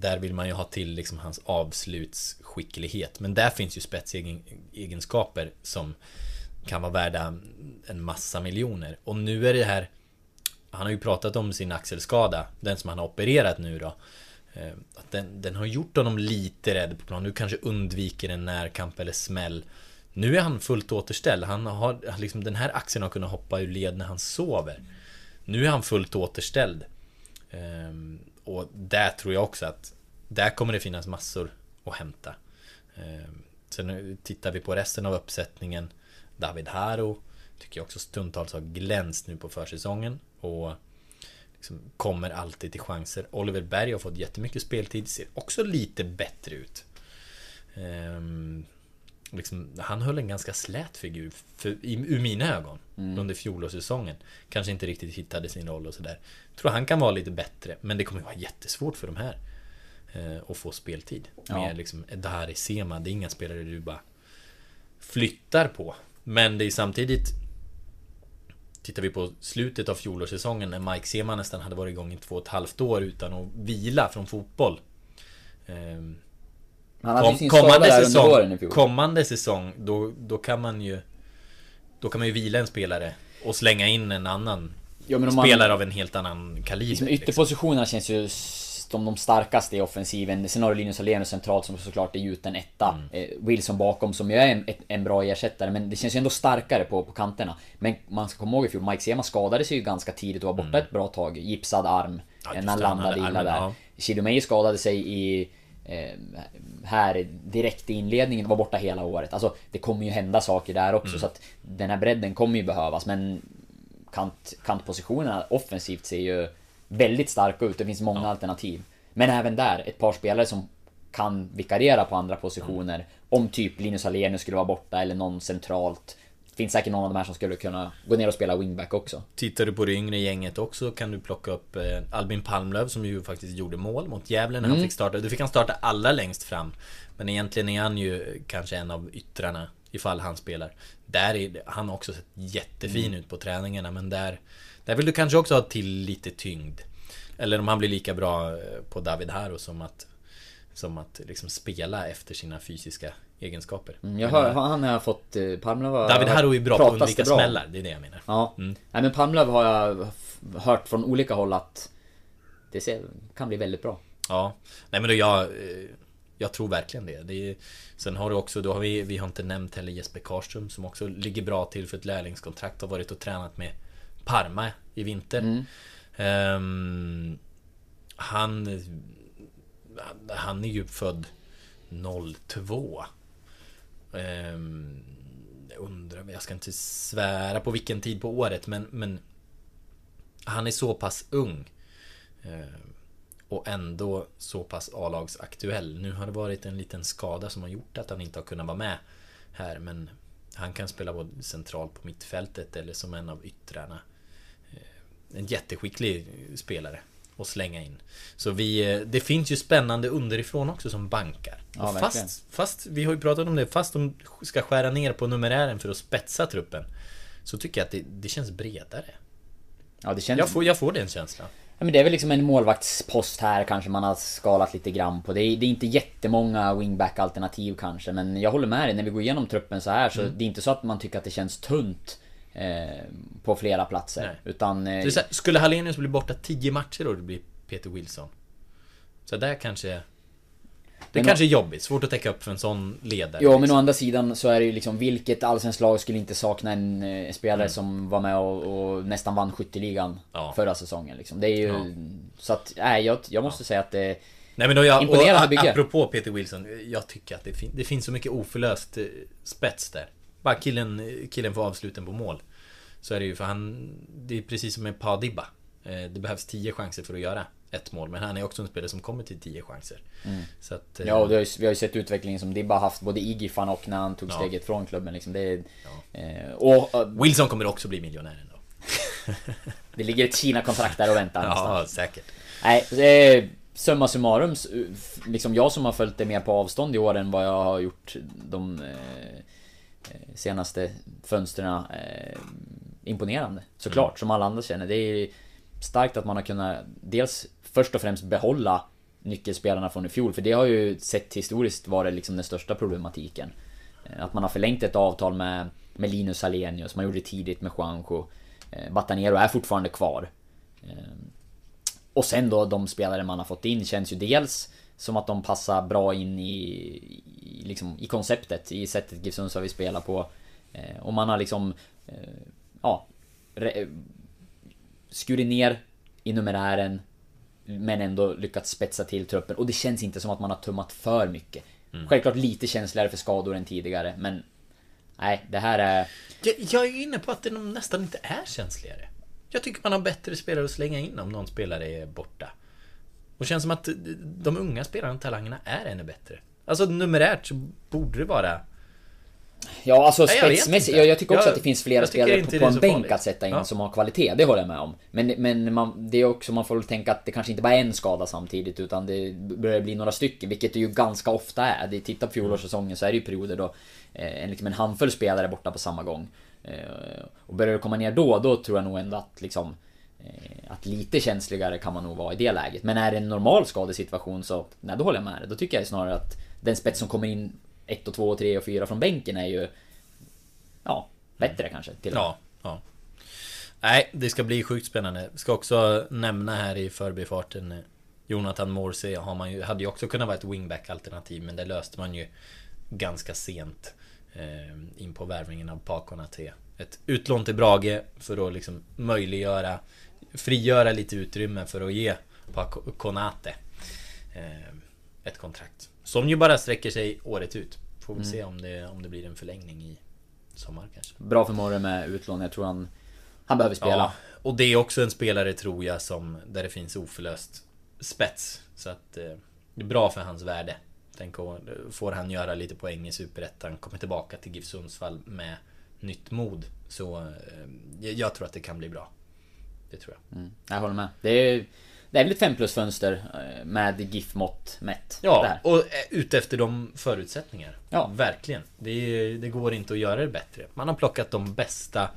där vill man ju ha till liksom hans avslutsskicklighet Men där finns ju spetsegenskaper som kan vara värda en massa miljoner Och nu är det här Han har ju pratat om sin axelskada Den som han har opererat nu då eh, Att den, den har gjort honom lite rädd på plan. Nu kanske undviker en närkamp eller smäll. Nu är han fullt återställd. Han har liksom den här axeln har kunnat hoppa ur led när han sover. Nu är han fullt återställd. Ehm, och där tror jag också att där kommer det finnas massor att hämta. Ehm, sen tittar vi på resten av uppsättningen. David Haro tycker jag också stundtals har glänst nu på försäsongen. Och liksom kommer alltid till chanser. Oliver Berg har fått jättemycket speltid, ser också lite bättre ut. Ehm, liksom, han höll en ganska slät figur, för, i, ur mina ögon, under fjolårssäsongen. Kanske inte riktigt hittade sin roll och sådär. Tror han kan vara lite bättre, men det kommer vara jättesvårt för de här. Eh, att få speltid. Ja. Med liksom, Edari Sema, det är inga spelare du bara flyttar på. Men det är samtidigt Tittar vi på slutet av fjolårssäsongen när Mike Sema nästan hade varit igång i två och ett halvt år utan att vila från fotboll. Ehm, Han hade kom, sin kommande, där under säsong, våren i fjol. kommande säsong, då, då kan man ju Då kan man ju vila en spelare och slänga in en annan Ja, man- Spelare av en helt annan kaliber. Liksom, ytterpositionerna känns ju som de starkaste i offensiven. Sen har du Linus Alenius centralt som såklart är gjuten etta. Mm. Eh, Wilson bakom som ju är en, en bra ersättare, men det känns ju ändå starkare på, på kanterna. Men man ska komma ihåg i fjol, Mike Sema skadade sig ju ganska tidigt och var borta ett bra tag. Gipsad arm. Mm. Ja, när han landade illa armen, där. ja. Chido skadade sig i... Eh, här direkt i inledningen, var borta hela året. Alltså det kommer ju hända saker där också Mm. så att den här bredden kommer ju behövas men kant, kantpositionerna offensivt ser ju väldigt starka ut. Det finns många alternativ. Men även där, ett par spelare som kan vikariera på andra positioner. Om typ Linus Alenius skulle vara borta eller någon centralt. Finns säkert någon av de här som skulle kunna gå ner och spela wingback också. Tittar du på det yngre gänget också kan du plocka upp eh, Albin Palmlöv som ju faktiskt gjorde mål mot Gävle när han Mm. fick starta. Då fick han starta allra längst fram. Men egentligen är han ju kanske en av yttrarna ifall han spelar. Där är han har också sett jättefin Mm. ut på träningarna men där Där vill du kanske också ha till lite tyngd. Eller om han blir lika bra eh, på David Haro som att Som att liksom spela efter sina fysiska egenskaper. Mm, Jag hör, han har fått... eh, Palmlöv har... David Haro är bra på att undvika smällar, det är det jag menar. Ja. Mm. Nej men Palmlöv har jag hört från olika håll att det ser, kan bli väldigt bra. Ja, nej men då jag eh, Jag tror verkligen det. det är, sen har du också, då har vi, vi har inte nämnt heller Jesper Karlström som också ligger bra till för ett lärlingskontrakt. Har varit och tränat med Parma i vinter. Ehm, han Han är ju född 02. Jag undrar, jag ska inte svära på vilken tid på året men, men Han är så pass ung. Ehm, och ändå så pass A-lagsaktuell. Nu har det varit en liten skada som har gjort att han inte har kunnat vara med här. Men han kan spela både centralt på mittfältet eller som en av yttrarna. Ehm, en jätteskicklig spelare att slänga in. Så vi, eh, det finns ju spännande underifrån också som bankar. Ja, och fast, fast, vi har ju pratat om det, fast de ska skära ner på numerären för att spetsa truppen. Så tycker jag att det, det känns bredare. Ja det känns... Jag får, jag får den känslan. Ja, men det är väl liksom en målvaktspost här kanske man har skalat lite grann på. Det är, det är inte jättemånga wingback-alternativ kanske, men jag håller med dig. När vi går igenom truppen så här så Mm. det är inte så att man tycker att det känns tunt eh, på flera platser. Nej. Utan... Eh, här, skulle Hallenius bli borta 10 matcher och det blir Peter Wilson? Så där kanske... Det Men kanske är jobbigt, svårt att täcka upp för en sån ledare. Ja men å liksom. andra sidan så är det ju liksom vilket allsvenskt lag skulle inte sakna en eh, spelare Mm. som var med och, och nästan vann skytteligan Ja. förra säsongen liksom. Det är ju... Ja. Så att, nej jag, jag måste säga att det... Nej men då jag, Imponerande och, bygge. Apropå Peter Wilson, jag tycker att det, fin, det finns så mycket oförlöst eh, spets där. Bara killen, killen får avsluten på mål. Så är det ju för han... Det är precis som med Padibba. Eh, Det behövs 10 chanser för att göra ett mål. Men han är också en spelare som kommer till 10 chanser. Så att... eh, Mm. Ja och det har ju, vi har ju sett utvecklingen som Dibba haft både i Giffarn och när han tog Ja. steget från klubben liksom. Är... Eh, och eh, Wilson kommer också bli miljonär ändå. <laughs> det ligger ett Kina-kontrakt där och väntar <laughs> Ja, säkert. Nej, eh, summa summarum, liksom jag som har följt det mer på avstånd i år än vad jag har gjort de eh, eh, senaste fönstren eh, imponerande. Såklart, som alla andra känner. Det är starkt att man har kunnat dels först och främst behålla nyckelspelarna från i fjol, för det har ju sett historiskt varit liksom den största problematiken. Eh, Att man har förlängt ett avtal med, med Linus Alenius, man gjorde det tidigt med Juanjo. Eh, Batanero är fortfarande kvar. Eh, och sen då de spelare man har fått in känns ju dels som att de passar bra in i, i, liksom, i konceptet, i sättet GIF Sundsvall vill spela på. Eh, och man har liksom, eh, ja, re, skurit ner i numerären. Men ändå lyckats spetsa till truppen och det känns inte som att man har tummat för mycket. Självklart lite känsligare för skador än tidigare men... Nej, det här är... Jag, jag är inne på att det nästan inte är känsligare. Jag tycker man har bättre spelare att slänga in om någon spelare är borta. Och känns som att de unga spelarna, talangerna, är ännu bättre. Alltså numerärt så borde det vara... Ja, alltså Nej, spetsmässigt. Jag, jag tycker också Jag- att det finns flera spelare på, på en bänk farligt. att sätta in Ja. som har kvalitet. Det håller jag med om. Men, men man, det är också, man får väl tänka att det kanske inte bara är en skada samtidigt utan det börjar bli några stycken, vilket det ju ganska ofta är. Det tittar på fjolårssäsongen så är det ju perioder då eh, en, liksom en handfull spelare borta på samma gång. Eh, och börjar det komma ner då, då tror jag nog ändå att liksom att lite känsligare kan man nog vara i det läget. Men är det en normal skadesituation så, nej då håller jag med dig. Då tycker jag snarare att den spets som kommer in 1 och 2 och 3 och 4 från bänken är ju Ja, bättre kanske till och med. Ja, ja. Nej, det ska bli sjukt spännande. Ska också nämna här i förbifarten eh, Jonathan Morsey har man ju, hade ju också kunnat vara ett wingback-alternativ men det löste man ju ganska sent eh, in på värvningen av Pakona till ett utlån till Brage för att liksom möjliggöra frigöra lite utrymme för att ge Paco Konate eh, ett kontrakt. Som ju bara sträcker sig året ut. Får vi se om det, om det blir en förlängning i sommar kanske. Bra för Morre med utlån. Jag tror han... Han behöver spela. Ja, och det är också en spelare tror jag som där det finns oförlöst spets. Så att eh, det är bra för hans värde. Tänk får han göra lite poäng i Superettan, kommer tillbaka till GIF Sundsvall med nytt mod. Så eh, jag tror att det kan bli bra. Det tror jag. Mm, jag håller med. Det är, det är väl ett 5 plus fönster eh, med GIF-mått mätt. Ja, och eh, ute efter de förutsättningar. Ja. Verkligen. Det, det går inte att göra det bättre. Man har plockat de bästa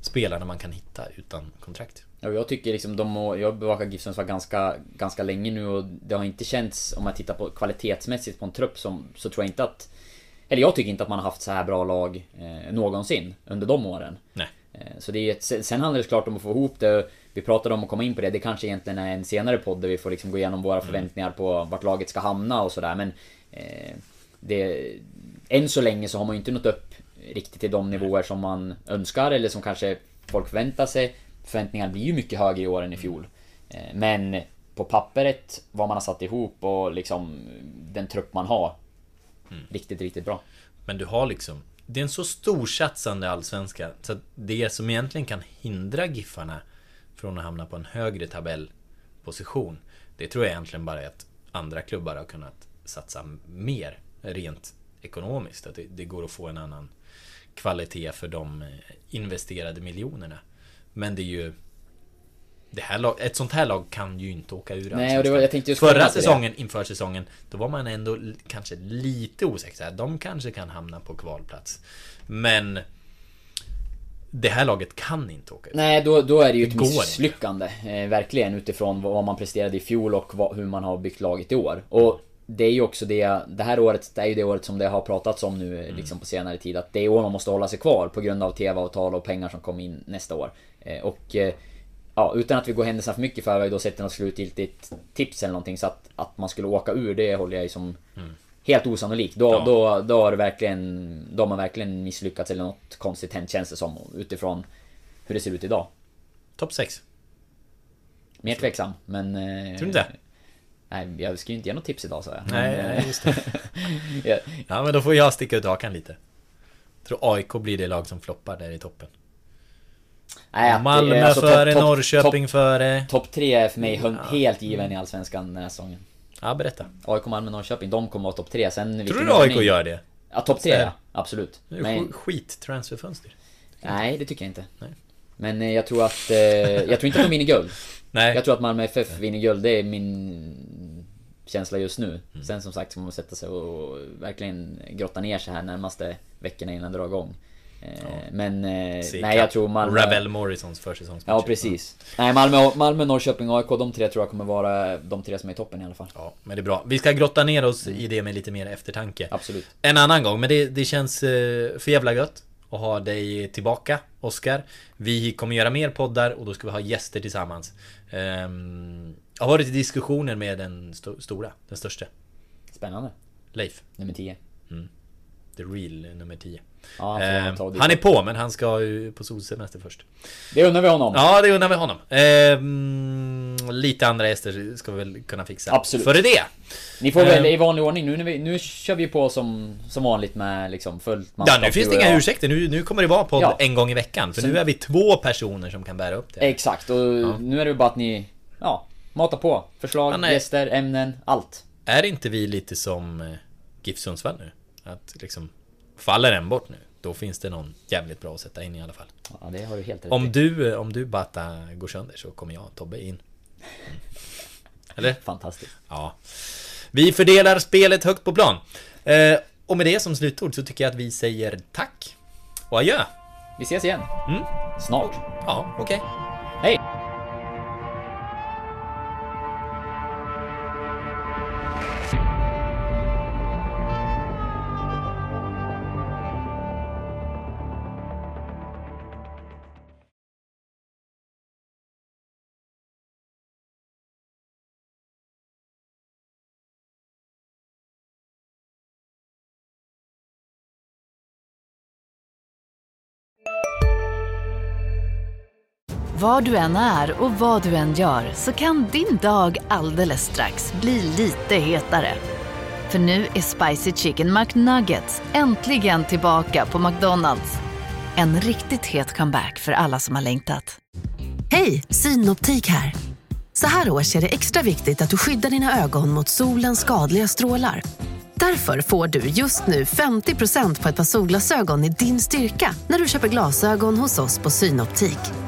spelarna man kan hitta utan kontrakt. Och jag tycker liksom de och jag bevakar GIF Sundsvall ganska, ganska länge nu och det har inte känts, om man tittar på kvalitetsmässigt på en trupp som, så tror jag inte att Eller jag tycker inte att man har haft så här bra lag eh, någonsin under de åren. Nej. Eh, Så det är ett, sen handlar det såklart om att få ihop det. Vi pratade om att komma in på det. Det kanske egentligen är en senare podd där vi får liksom gå igenom våra förväntningar på vart laget ska hamna och sådär. Men eh, det, än så länge så har man ju inte nått upp riktigt till de nivåer som man önskar eller som kanske folk förväntar sig. Förväntningarna blir ju mycket högre i år än i fjol. Eh, Men på pappret, vad man har satt ihop och liksom den trupp man har. Riktigt, riktigt bra. Men du har liksom det är en så storsatsande allsvenska Så att det som egentligen kan hindra Giffarna Från att hamna på en högre tabellposition Det tror jag egentligen bara är att andra klubbar har kunnat satsa mer rent ekonomiskt. Att det, det går att få en annan kvalitet för de eh, investerade miljonerna. Men det är ju det här lag, ett sånt här lag kan ju inte åka ur Nej, och det var- jag tänkte just Förra till det. säsongen, inför säsongen, då var man ändå kanske lite osäker. De kanske kan hamna på kvalplats. Men det här laget kan inte åka ur. Nej, då, då är det ju ett misslyckande. Eh, verkligen utifrån vad man presterade i fjol och vad, hur man har byggt laget i år. Och det är ju också det, det här året, det är ju det året som det har pratats om nu Mm. liksom på senare tid. Att det är år man måste hålla sig kvar på grund av TV-avtal och pengar som kommer in nästa år. Eh, och eh, ja, utan att vi går händelserna för mycket i förväg då sätter något slutgiltigt tips eller någonting så att, att man skulle åka ur det håller jag ju som helt osannolikt. Då, Mm. Ja. då, då har verkligen, då har man verkligen misslyckats eller något konstigt hänt känns det som utifrån hur det ser ut idag. Topp 6. Mer tveksam, men... eh, Tror du inte? Nej, jag ska ju inte ge något tips idag sa jag. Nej, Men, just det. <laughs> ja, Ja, men då får jag sticka ut hakan lite. Jag tror AIK blir det lag som floppar där i toppen. Nej, Malmö alltså, före, topp- Norrköping topp- före. Topp tre är för mig helt given i Allsvenskan den här säsongen. Ja, berätta. AIK, Malmö, Norrköping, de kommer vara topp tre. Sen Tror du AIK gör det? Ja, topp tre ja. Absolut. Men, sk- Skit-transferfönster. nej, det tycker jag inte. Nej. Men eh, jag tror att... Eh, jag tror inte att de vinner guld. <laughs> Nej. Jag tror att Malmö FF vinner guld. Det är min... känsla just nu. Mm. Sen som sagt ska man sätta sig och verkligen grotta ner sig här närmaste veckorna innan det drar igång. Eh, Men eh, Se nej jag tror Malmö... Ravel Morrisons försäsongsmatch. Ja precis. Nej Malmö, Malmö, Norrköping och AIK, de tre tror jag kommer vara de tre som är i toppen i alla fall. Ja, men det är bra. Vi ska grotta ner oss i det med lite mer eftertanke. Absolut. En annan gång, men det, det känns eh, för jävla gött att ha dig tillbaka, Oskar. Vi kommer göra mer poddar och då ska vi ha gäster tillsammans. Um, jag har varit i diskussioner med den sto- stora, den största. Spännande. Leif. Nummer 10. The real nummer 10. Ja, han dit. han är på, men han ska ju på solsemester först. Det undrar vi honom. Ja, det undrar vi honom. Ehm, lite andra gäster ska vi väl kunna fixa. Absolut. Före det! Ni får väl Ehm. i vanlig ordning, nu, när vi, nu kör vi på som, som vanligt med liksom fullt Ja, nu finns det inga ursäkter. Nu, nu kommer det vara podd Ja. en gång i veckan. För Sen- nu är vi två personer som kan bära upp det. Exakt, och nu är det bara att ni, ja, matar på. Förslag, Ja, nej. gäster, ämnen, allt. Är inte vi lite som eh, GIF Sundsvall nu? Att liksom, faller en bort nu, då finns det någon jävligt bra att sätta in i alla fall. Ja, det har du helt rätt Om du, om du Bata går sönder så kommer jag Tobbe in. <laughs> Eller? Fantastiskt. Ja. Vi fördelar spelet högt på plan. Eh, och med det som slutord så tycker jag att vi säger tack. Och adjö. Vi ses igen. Mm. Snart. Ja, okej. Hej! Var du än är och vad du än gör så kan din dag alldeles strax bli lite hetare. För nu är Spicy Chicken McNuggets äntligen tillbaka på McDonalds. En riktigt het comeback för alla som har längtat. Hej, Synoptik här. Så här års är det extra viktigt att du skyddar dina ögon mot solens skadliga strålar. Därför får du just nu 50% på ett par solglasögon i din styrka när du köper glasögon hos oss på Synoptik.